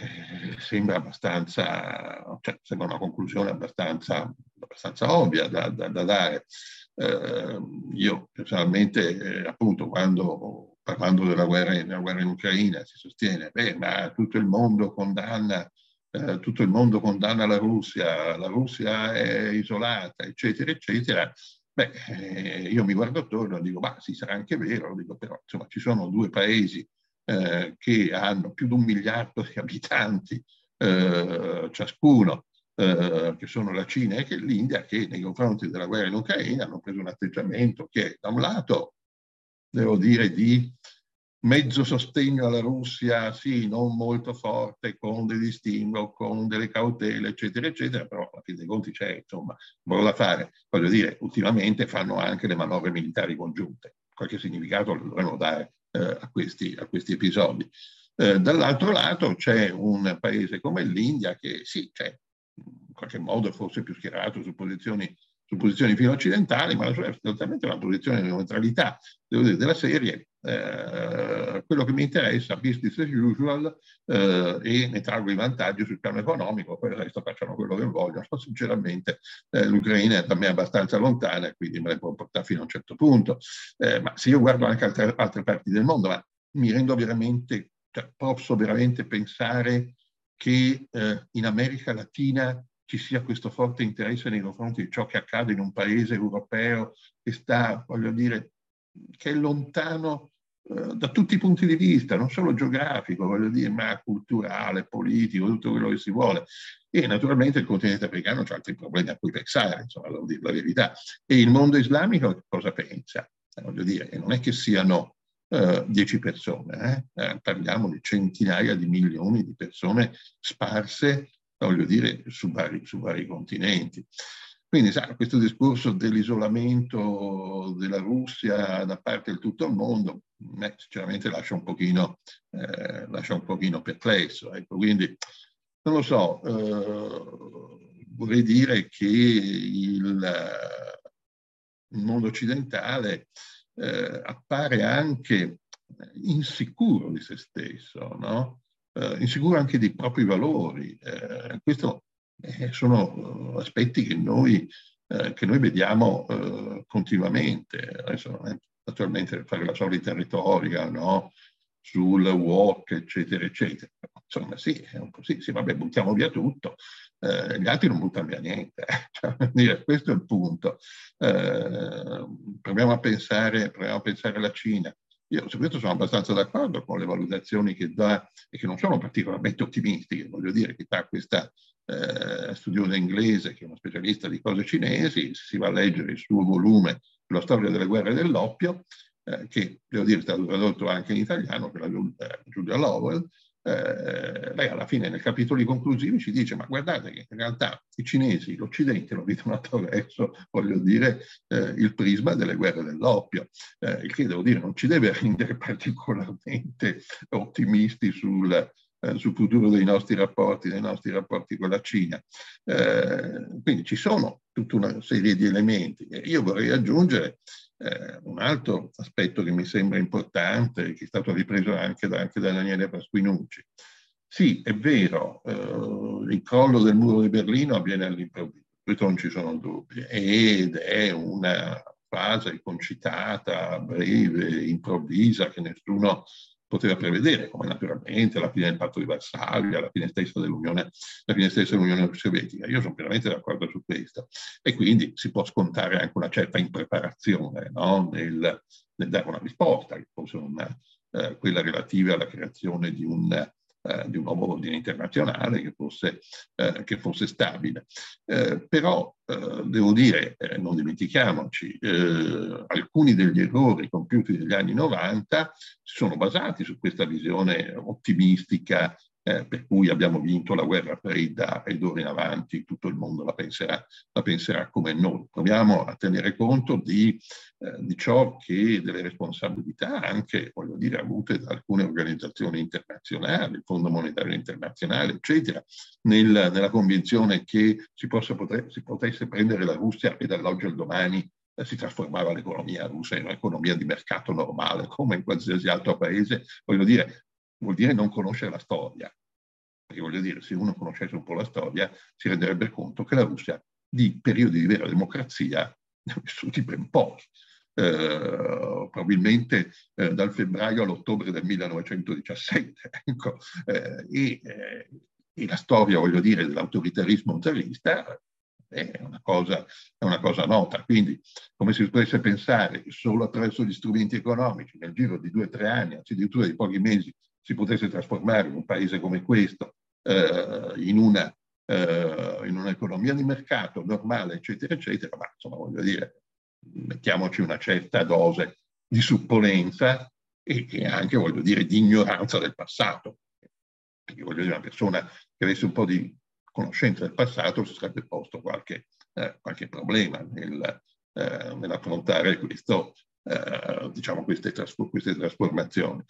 sembra abbastanza, cioè, sembra una conclusione abbastanza, abbastanza ovvia da, da, da dare. Eh, io personalmente, eh, appunto, quando parlando della guerra, della guerra, in Ucraina si sostiene, beh, ma tutto il mondo condanna, eh, tutto il mondo condanna la Russia, la Russia è isolata, eccetera, eccetera. Beh, eh, io mi guardo attorno e dico, ma sì, sarà anche vero, dico, però insomma ci sono due paesi eh, che hanno più di un miliardo di abitanti eh, ciascuno, eh, che sono la Cina e che l'India, che nei confronti della guerra in Ucraina hanno preso un atteggiamento che da un lato, devo dire, di mezzo sostegno alla Russia, sì, non molto forte, con dei distinguo, con delle cautele, eccetera, eccetera, però a fin dei conti c'è, insomma, nulla da fare. Voglio dire, ultimamente fanno anche le manovre militari congiunte, qualche significato lo dovremmo dare eh, a, questi, a, questi, episodi. Eh, dall'altro lato c'è un paese come l'India che sì, c'è in qualche modo forse più schierato su posizioni, su posizioni filo occidentali, ma la sua è sostanzialmente una posizione di neutralità, devo dire, della serie. Eh, quello che mi interessa, business as usual, eh, e ne traggo i vantaggi sul piano economico, poi il resto facciano quello che vogliono. Sinceramente eh, l'Ucraina è da me abbastanza lontana quindi me la può portare fino a un certo punto. Eh, ma se io guardo anche altre, altre parti del mondo, ma mi rendo veramente, cioè, posso veramente pensare che eh, in America Latina ci sia questo forte interesse nei confronti di ciò che accade in un paese europeo che sta, voglio dire, che è lontano da tutti i punti di vista, non solo geografico, voglio dire, ma culturale, politico, tutto quello che si vuole. E naturalmente il continente africano ha altri problemi a cui pensare, insomma, devo dire la verità. E il mondo islamico cosa pensa? Eh, voglio dire, non è che siano uh, dieci persone, eh? Eh, parliamo di centinaia di milioni di persone sparse, voglio dire, su vari, su vari continenti. Quindi sa, questo discorso dell'isolamento della Russia da parte di tutto il mondo, me sinceramente lascia un pochino, eh, lascia un pochino perplesso. Ecco. Quindi non lo so, eh, vorrei dire che il, il mondo occidentale eh, appare anche insicuro di se stesso, no? Eh, insicuro anche dei propri valori. Eh, questo eh, sono aspetti che noi, eh, che noi vediamo eh, continuamente. Adesso naturalmente fare la solita retorica no? sul walk, eccetera, eccetera. Insomma, sì, è un po' sì, sì vabbè, buttiamo via tutto. Eh, gli altri non buttano via niente. Cioè, dire, questo è il punto. Eh, proviamo, a pensare, proviamo a pensare alla Cina. Io su questo sono abbastanza d'accordo con le valutazioni che dà e che non sono particolarmente ottimistiche, voglio dire, che dà questa eh, studiosa inglese, che è uno specialista di cose cinesi, si va a leggere il suo volume sulla storia delle guerre dell'oppio, eh, che devo dire è stato tradotto anche in italiano, per la eh, Giulia Lowell, eh, lei alla fine nei capitoli conclusivi ci dice ma guardate che in realtà i cinesi, l'Occidente lo vedono attraverso, voglio dire, eh, il prisma delle guerre dell'oppio, eh, il che devo dire non ci deve rendere particolarmente ottimisti sul, eh, sul futuro dei nostri rapporti, dei nostri rapporti con la Cina. Eh, quindi ci sono tutta una serie di elementi. Io vorrei aggiungere eh, un altro aspetto che mi sembra importante, che è stato ripreso anche da, anche da Daniele Pasquinucci. Sì, è vero, eh, il crollo del muro di Berlino avviene all'improvviso, questo non ci sono dubbi, ed è una fase concitata, breve, improvvisa, che nessuno poteva prevedere, come naturalmente la fine del patto di Varsavia, la fine stessa dell'Unione, dell'Unione Sovietica. Io sono pienamente d'accordo su questo. E quindi si può scontare anche una certa impreparazione no? nel, nel, dare una risposta, che fosse una, eh, quella relativa alla creazione di un eh, di un nuovo ordine internazionale che fosse, eh, che fosse stabile. Eh, però eh, devo dire, eh, non dimentichiamoci, alcuni degli errori compiuti negli anni 90 sono basati su questa visione ottimistica eh, per cui abbiamo vinto la guerra fredda e d'ora in avanti tutto il mondo la penserà, la penserà come noi. Proviamo a tenere conto di, eh, di, ciò che delle responsabilità anche, voglio dire, avute da alcune organizzazioni internazionali, il Fondo Monetario Internazionale, eccetera, nel, nella convinzione che si, possa, potre, si potesse prendere la Russia e dall'oggi al domani eh, si trasformava l'economia russa in un'economia di mercato normale, come in qualsiasi altro paese. Voglio dire, vuol dire non conoscere la storia. Perché voglio dire, se uno conoscesse un po' la storia, si renderebbe conto che la Russia di periodi di vera democrazia ne ha vissuti ben pochi. Eh, probabilmente eh, dal febbraio all'ottobre del 1917. Ecco, eh, e, eh, e, la storia, voglio dire, dell'autoritarismo zarista è una, cosa, è una cosa nota. Quindi, come si potesse pensare che solo attraverso gli strumenti economici, nel giro di due o tre anni, anzi addirittura di pochi mesi, si potesse trasformare un paese come questo eh, in, una, eh, in un'economia di mercato normale, eccetera, eccetera, ma insomma voglio dire, mettiamoci una certa dose di supponenza e, e anche, voglio dire, di ignoranza del passato. Perché voglio dire, una persona che avesse un po' di conoscenza del passato si sarebbe posto qualche, eh, qualche problema nel, eh, nell'affrontare questo, eh, diciamo queste, trasfor- queste trasformazioni.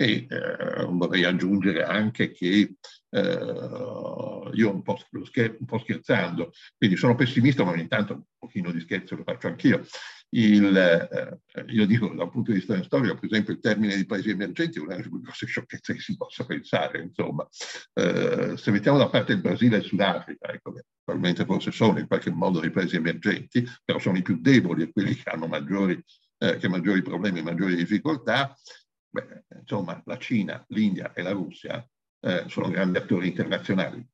E eh, vorrei aggiungere anche che eh, io un po, scher- un po' scherzando, quindi sono pessimista, ma ogni tanto un pochino di scherzo lo faccio anch'io. Il, eh, io dico dal punto di vista storico, per esempio, il termine di paesi emergenti è una delle più grosse sciocchezze che si possa pensare. Insomma, eh, se mettiamo da parte il Brasile e il Sudafrica, ecco, probabilmente forse sono in qualche modo dei paesi emergenti, però sono i più deboli e quelli che hanno maggiori, eh, che maggiori problemi, maggiori difficoltà. Beh, insomma, la Cina, l'India e la Russia eh, sono grandi attori internazionali.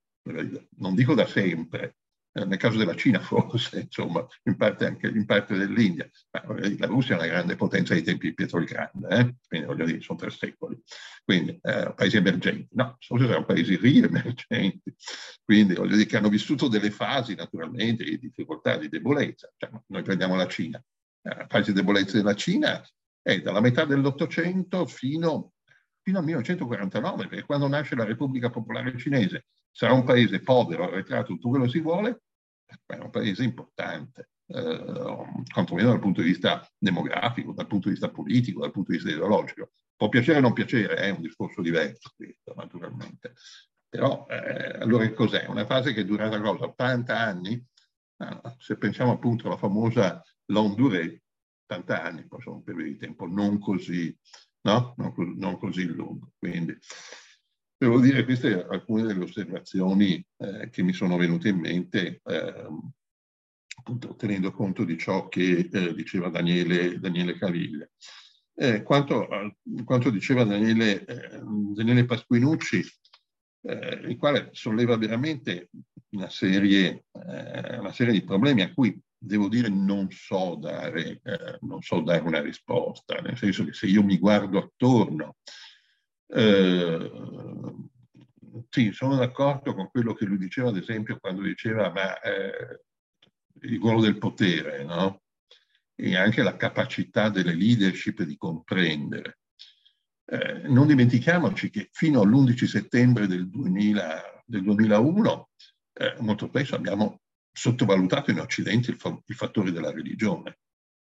Non dico da sempre, eh, nel caso della Cina forse, insomma, in parte anche in parte dell'India, ma la Russia è una grande potenza dei tempi di Pietro il Grande, eh? quindi voglio dire, sono tre secoli. Quindi eh, paesi emergenti, no, forse sono paesi riemergenti, quindi voglio dire che hanno vissuto delle fasi naturalmente di difficoltà, di debolezza. Cioè, noi prendiamo la Cina, la eh, fase di debolezza della Cina è dalla metà dell'Ottocento fino, fino, al 1949, perché quando nasce la Repubblica Popolare Cinese sarà un paese povero, arretrato, tutto quello che si vuole, ma è un paese importante, eh, quantomeno dal punto di vista demografico, dal punto di vista politico, dal punto di vista ideologico. Può piacere o non piacere, è un discorso diverso questo, naturalmente. Però, eh, allora cos'è? Una fase che è durata cosa? 80 anni? Ah, se pensiamo appunto alla famosa Long Durée, 80 anni, sono un periodo di tempo non così, no? non, non così lungo. Quindi, devo dire, queste sono alcune delle osservazioni eh, che mi sono venute in mente, eh, appunto tenendo conto di ciò che eh, diceva Daniele, Daniele Caviglia. Eh, quanto, quanto, diceva Daniele, eh, Daniele Pasquinucci, eh, il quale solleva veramente una serie, una serie di problemi a cui devo dire non so, dare, eh, non so dare una risposta, nel senso che se io mi guardo attorno, eh, sì, sono d'accordo con quello che lui diceva, ad esempio, quando diceva ma eh, il ruolo del potere, no? E anche la capacità delle leadership di comprendere. Eh, non dimentichiamoci che fino all'11 settembre del, 2000, del 2001 eh, molto spesso abbiamo sottovalutato in Occidente il, fa- i fattori della religione.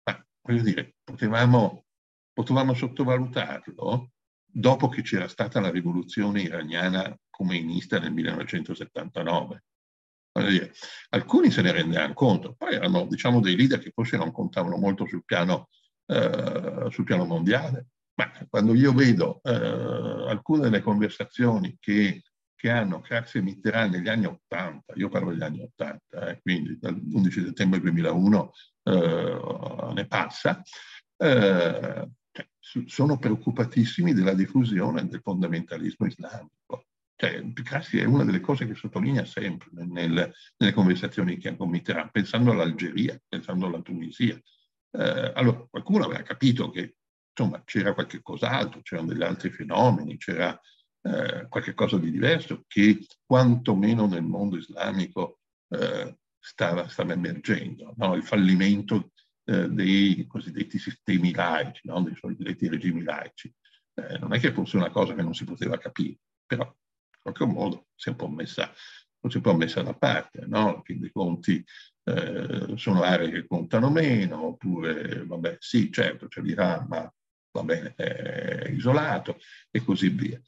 Ma voglio dire, potevamo, potevamo sottovalutarlo? dopo che c'era stata la rivoluzione iraniana comeinista nel 1979. Dire, alcuni se ne rendevano conto, poi erano diciamo, dei leader che forse non contavano molto sul piano, eh, sul piano mondiale. Ma quando io vedo eh, alcune delle conversazioni che, che hanno Craxi e Mitterrand negli anni 80, io parlo degli anni 80, eh, quindi dall'11 settembre 2001 eh, ne passa, eh, cioè, sono preoccupatissimi della diffusione del fondamentalismo islamico. Cioè, Craxi è una delle cose che sottolinea sempre nel, nelle conversazioni che ha con Mitterrand, pensando all'Algeria, pensando alla Tunisia. Eh, allora, qualcuno aveva capito che insomma c'era qualche cos'altro, c'erano degli altri fenomeni, c'era eh, qualche cosa di diverso che quantomeno nel mondo islamico eh, stava, stava, emergendo, no? il fallimento eh, dei cosiddetti sistemi laici, no? dei cosiddetti regimi laici. Eh, non è che fosse una cosa che non si poteva capire, però in qualche modo si è un po' messa, si è un po messa da parte, no? fin dei conti eh, sono aree che contano meno, oppure, vabbè, sì, certo, c'è l'Iran, ma va bene, è isolato e così via.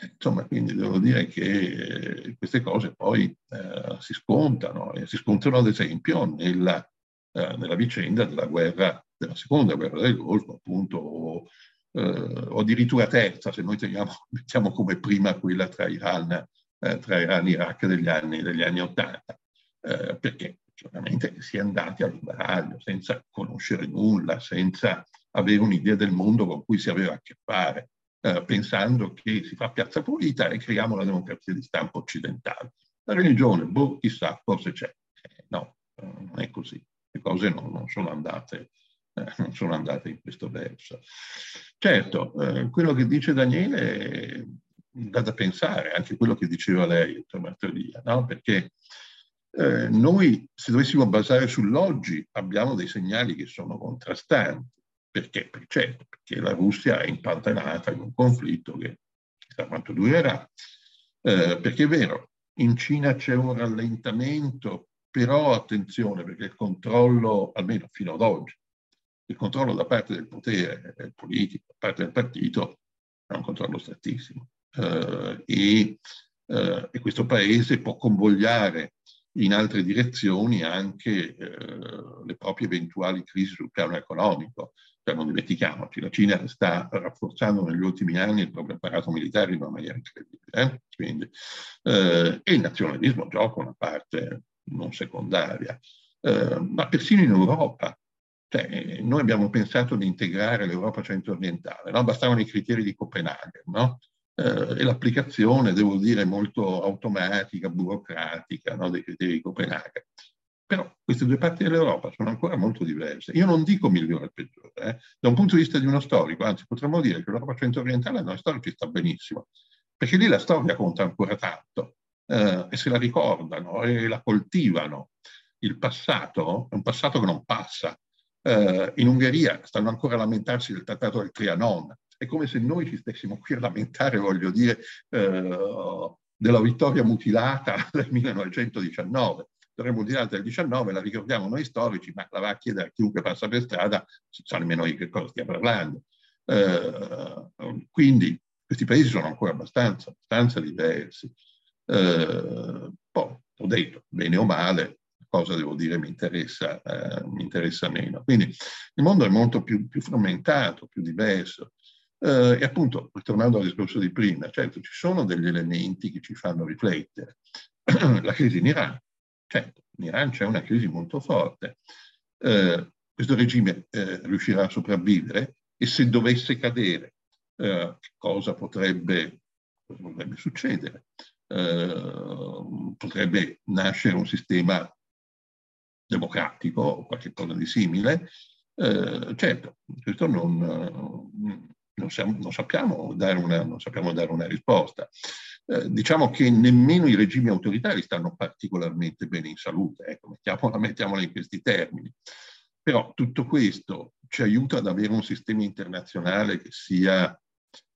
Eh, insomma, quindi devo dire che queste cose poi eh, si scontano e si scontano ad esempio nella, eh, nella, vicenda della guerra, della seconda guerra del Golfo, appunto, o, eh, o addirittura terza, se noi teniamo, mettiamo come prima quella tra Iran, eh, tra Iran e Iraq degli anni, degli anni 80, eh, perché chiaramente si è andati al baraglio senza conoscere nulla, senza avere un'idea del mondo con cui si aveva a che fare, eh, pensando che si fa piazza pulita e creiamo la democrazia di stampo occidentale. La religione, boh, chissà, forse c'è. Eh, no, eh, non è così. Le cose non, non, sono, andate, eh, non sono andate in questo verso. Certo, quello che dice Daniele dà da pensare, anche quello che diceva lei, Martellia, no? perché eh, noi se dovessimo basare sull'oggi abbiamo dei segnali che sono contrastanti. Perché? Certo, perché la Russia è impantanata in un conflitto che chissà quanto durerà. Eh, perché è vero, in Cina c'è un rallentamento, però attenzione perché il controllo, almeno fino ad oggi, il controllo da parte del potere eh, politico, da parte del partito, è un controllo strettissimo. Eh, e, eh, e, questo paese può convogliare in altre direzioni anche eh, le proprie eventuali crisi sul piano economico. Cioè, non dimentichiamoci, la Cina sta rafforzando negli ultimi anni il proprio apparato militare in una maniera incredibile. Eh? Quindi, eh, e il nazionalismo gioca una parte non secondaria, eh, ma persino in Europa. Cioè, noi abbiamo pensato di integrare l'Europa centro-orientale, no? bastavano i criteri di Copenaghen, no? eh, e l'applicazione, devo dire, molto automatica, burocratica no? dei criteri di Copenaghen. Però queste due parti dell'Europa sono ancora molto diverse. Io non dico migliore o peggiore, eh? da un punto di vista di uno storico, anzi potremmo dire che l'Europa centro-orientale a noi storici sta benissimo, perché lì la storia conta ancora tanto eh, e se la ricordano e la coltivano. Il passato è un passato che non passa. Eh, in Ungheria stanno ancora a lamentarsi del trattato del Trianon. È come se noi ci stessimo qui a lamentare, voglio dire, eh, della vittoria mutilata del 1919 dovremmo dire del 19, la ricordiamo noi storici, ma la va a chiedere a chiunque passa per strada, sa nemmeno di che cosa stia parlando. Eh, quindi questi paesi sono ancora abbastanza, abbastanza diversi. Eh, poi, ho detto, bene o male, cosa devo dire mi interessa, eh, mi interessa meno. Quindi il mondo è molto più, più frammentato, più diverso. Eh, e appunto, tornando al discorso di prima, certo ci sono degli elementi che ci fanno riflettere. la crisi in Iran, Certo, in Iran c'è una crisi molto forte. Eh, questo regime eh, riuscirà a sopravvivere e se dovesse cadere, eh, cosa potrebbe, cosa potrebbe succedere? Eh, potrebbe nascere un sistema democratico o qualcosa di simile. Eh, certo, questo non, non, siamo, non, sappiamo una, non, sappiamo dare una, risposta. Eh, diciamo che nemmeno i regimi autoritari stanno particolarmente bene in salute, ecco, mettiamola, mettiamola in questi termini. Però tutto questo ci aiuta ad avere un sistema internazionale che sia,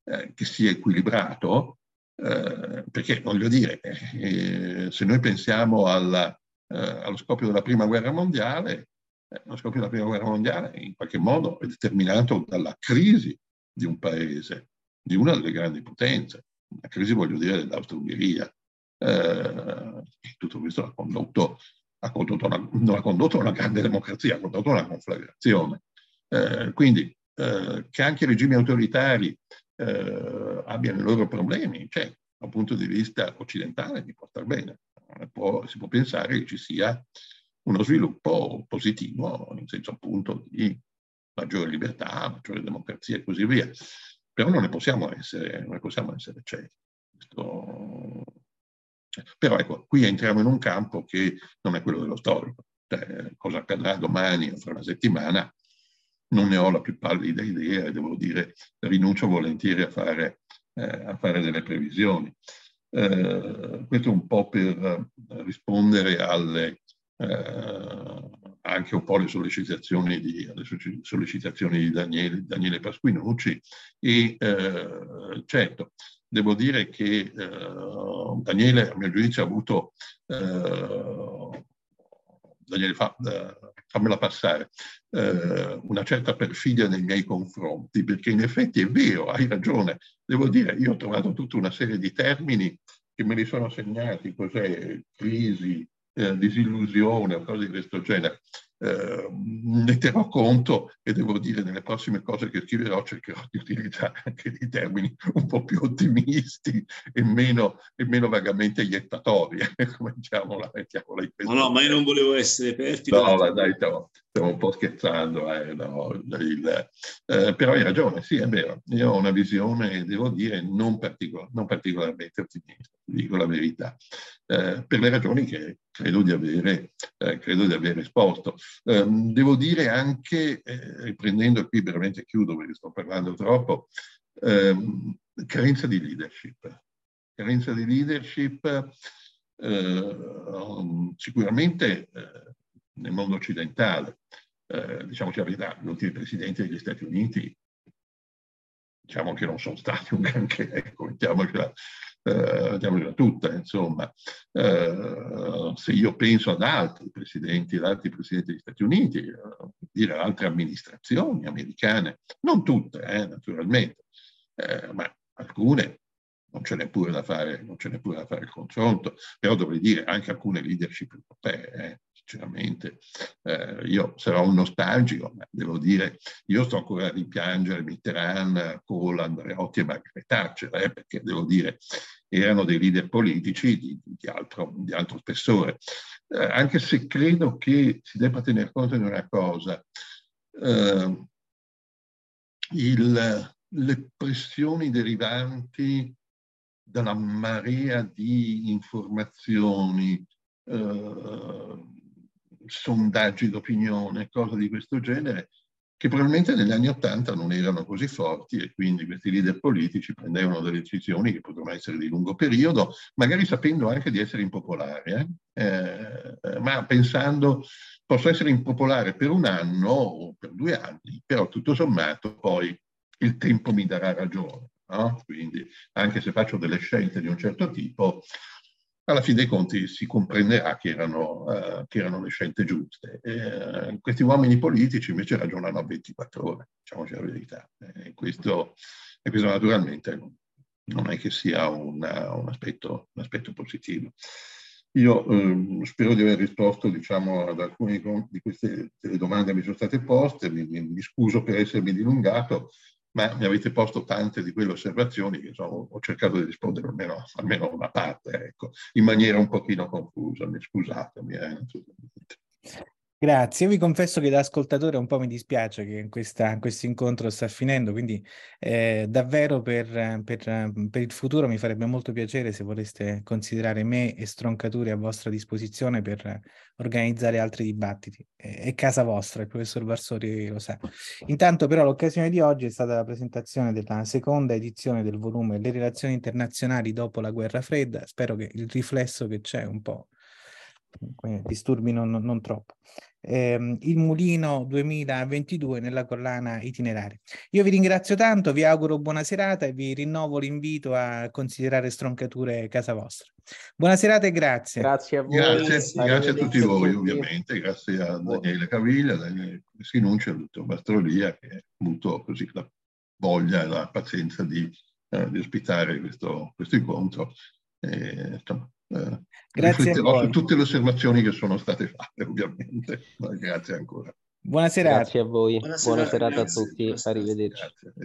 eh, che sia equilibrato, eh, perché voglio dire, eh, se noi pensiamo alla, eh, allo scoppio della prima guerra mondiale, eh, lo scoppio della prima guerra mondiale in qualche modo è determinato dalla crisi di un paese di una delle grandi potenze, la crisi voglio dire dell'Austro-Ungheria. Eh, tutto questo ha condotto, ha condotto una, non ha condotto una grande democrazia, ha condotto una conflagrazione. Eh, quindi eh, che anche i regimi autoritari eh, abbiano i loro problemi, cioè dal punto di vista occidentale mi può star bene. Può, si può pensare che ci sia uno sviluppo positivo, in senso appunto di maggiore libertà, maggiore democrazia e così via. Però non ne possiamo essere, ne possiamo essere ciechi. Questo... Però ecco, qui entriamo in un campo che non è quello dello storico. Cioè, cosa accadrà domani o fra una settimana non ne ho la più pallida idea e devo dire rinuncio volentieri a fare, eh, a fare delle previsioni. Eh, questo un po' per rispondere alle, eh, anche un po' alle sollecitazioni di, alle sollecitazioni di Daniele, Daniele Pasquinucci. E eh, certo devo dire che eh, Daniele a mio giudizio ha avuto eh, Daniele fa, fammela passare, eh, una certa perfidia nei miei confronti, perché in effetti è vero, hai ragione, devo dire, io ho trovato tutta una serie di termini che me li sono segnati, cos'è crisi, eh, disillusione o cose di questo genere. Eh, ne terrò conto e devo dire nelle prossime cose che scriverò cercherò di utilizzare anche dei termini un po' più ottimisti e meno, e meno vagamente iettatori, mettiamola, mettiamola in questo. No, no, ma io non volevo essere perfido. No, dai, stiamo, stiamo un po' scherzando, eh, no, il, eh, però hai ragione, sì, è vero, io ho una visione, devo dire, non, particol- non particolarmente ottimista, dico la verità, eh, per le ragioni che credo di avere, eh, credo di aver esposto. Eh, devo dire anche, eh, riprendendo qui veramente chiudo perché sto parlando troppo, ehm, carenza di leadership. Carenza di leadership eh, sicuramente eh, nel mondo occidentale. Diciamoci la verità, gli ultimi presidenti degli Stati Uniti diciamo che non sono stati un granché, ecco, mettiamocela, eh, tutta, insomma. Eh, se io penso ad altri presidenti, ad altri presidenti degli Stati Uniti, eh, dire altre amministrazioni americane, non tutte, eh, naturalmente, eh, ma alcune non ce n'è pure da fare, non ce n'è pure da fare il confronto, però dovrei dire anche alcune leadership europee, eh, sinceramente. Eh, io sarò un nostalgico, ma devo dire, io sto ancora a rimpiangere Mitterrand, Kohl, Andreotti e Margaret Thatcher, eh, perché devo dire, erano dei leader politici di, di, altro, di altro, spessore. Eh, anche se credo che si debba tener conto di una cosa, eh, il, le pressioni derivanti dalla marea di informazioni, eh, sondaggi d'opinione, cose di questo genere, che probabilmente negli anni Ottanta non erano così forti e quindi questi leader politici prendevano delle decisioni che potevano essere di lungo periodo, magari sapendo anche di essere impopolari, eh? Eh, ma pensando posso essere impopolare per un anno o per due anni, però tutto sommato poi il tempo mi darà ragione. No? Quindi anche se faccio delle scelte di un certo tipo, alla fine dei conti si comprenderà che erano, uh, che erano le scelte giuste. Eh, questi uomini politici invece ragionano a 24 ore, diciamoci la verità. E questo, e questo naturalmente non è che sia una, un, aspetto, un, aspetto, positivo. Io eh, spero di aver risposto diciamo, ad alcune di queste domande che mi sono state poste, mi, mi scuso per essermi dilungato, ma mi avete posto tante di quelle osservazioni che insomma, ho cercato di rispondere almeno, almeno una parte, ecco, in maniera un pochino confusa, scusatemi. Eh, Grazie, io vi confesso che da ascoltatore un po' mi dispiace che questa, questo incontro sta finendo, quindi eh, davvero per, per, per, il futuro mi farebbe molto piacere se voleste considerare me e Stroncature a vostra disposizione per organizzare altri dibattiti. È casa vostra, il professor Barsori lo sa. Intanto però l'occasione di oggi è stata la presentazione della seconda edizione del volume Le relazioni internazionali dopo la guerra fredda, spero che il riflesso che c'è un po' disturbi non, non troppo ehm, il Mulino 2022 nella collana itinerari. Io vi ringrazio tanto, vi auguro buona serata e vi rinnovo l'invito a considerare stroncature casa vostra. Buona serata e grazie. Grazie a voi. Grazie, grazie a tutti voi ovviamente, grazie a Daniele Caviglia, a Daniele Sinuncia, al dottor Bastrolia che ha avuto così la voglia e la pazienza di eh, di ospitare questo, questo incontro. E, insomma, eh, Grazie su tutte le osservazioni che sono state fatte, ovviamente. Grazie ancora. Buona serata. Grazie a voi, Buona buona, serata, serata a tutti, arrivederci. Grazie.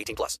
18 plus.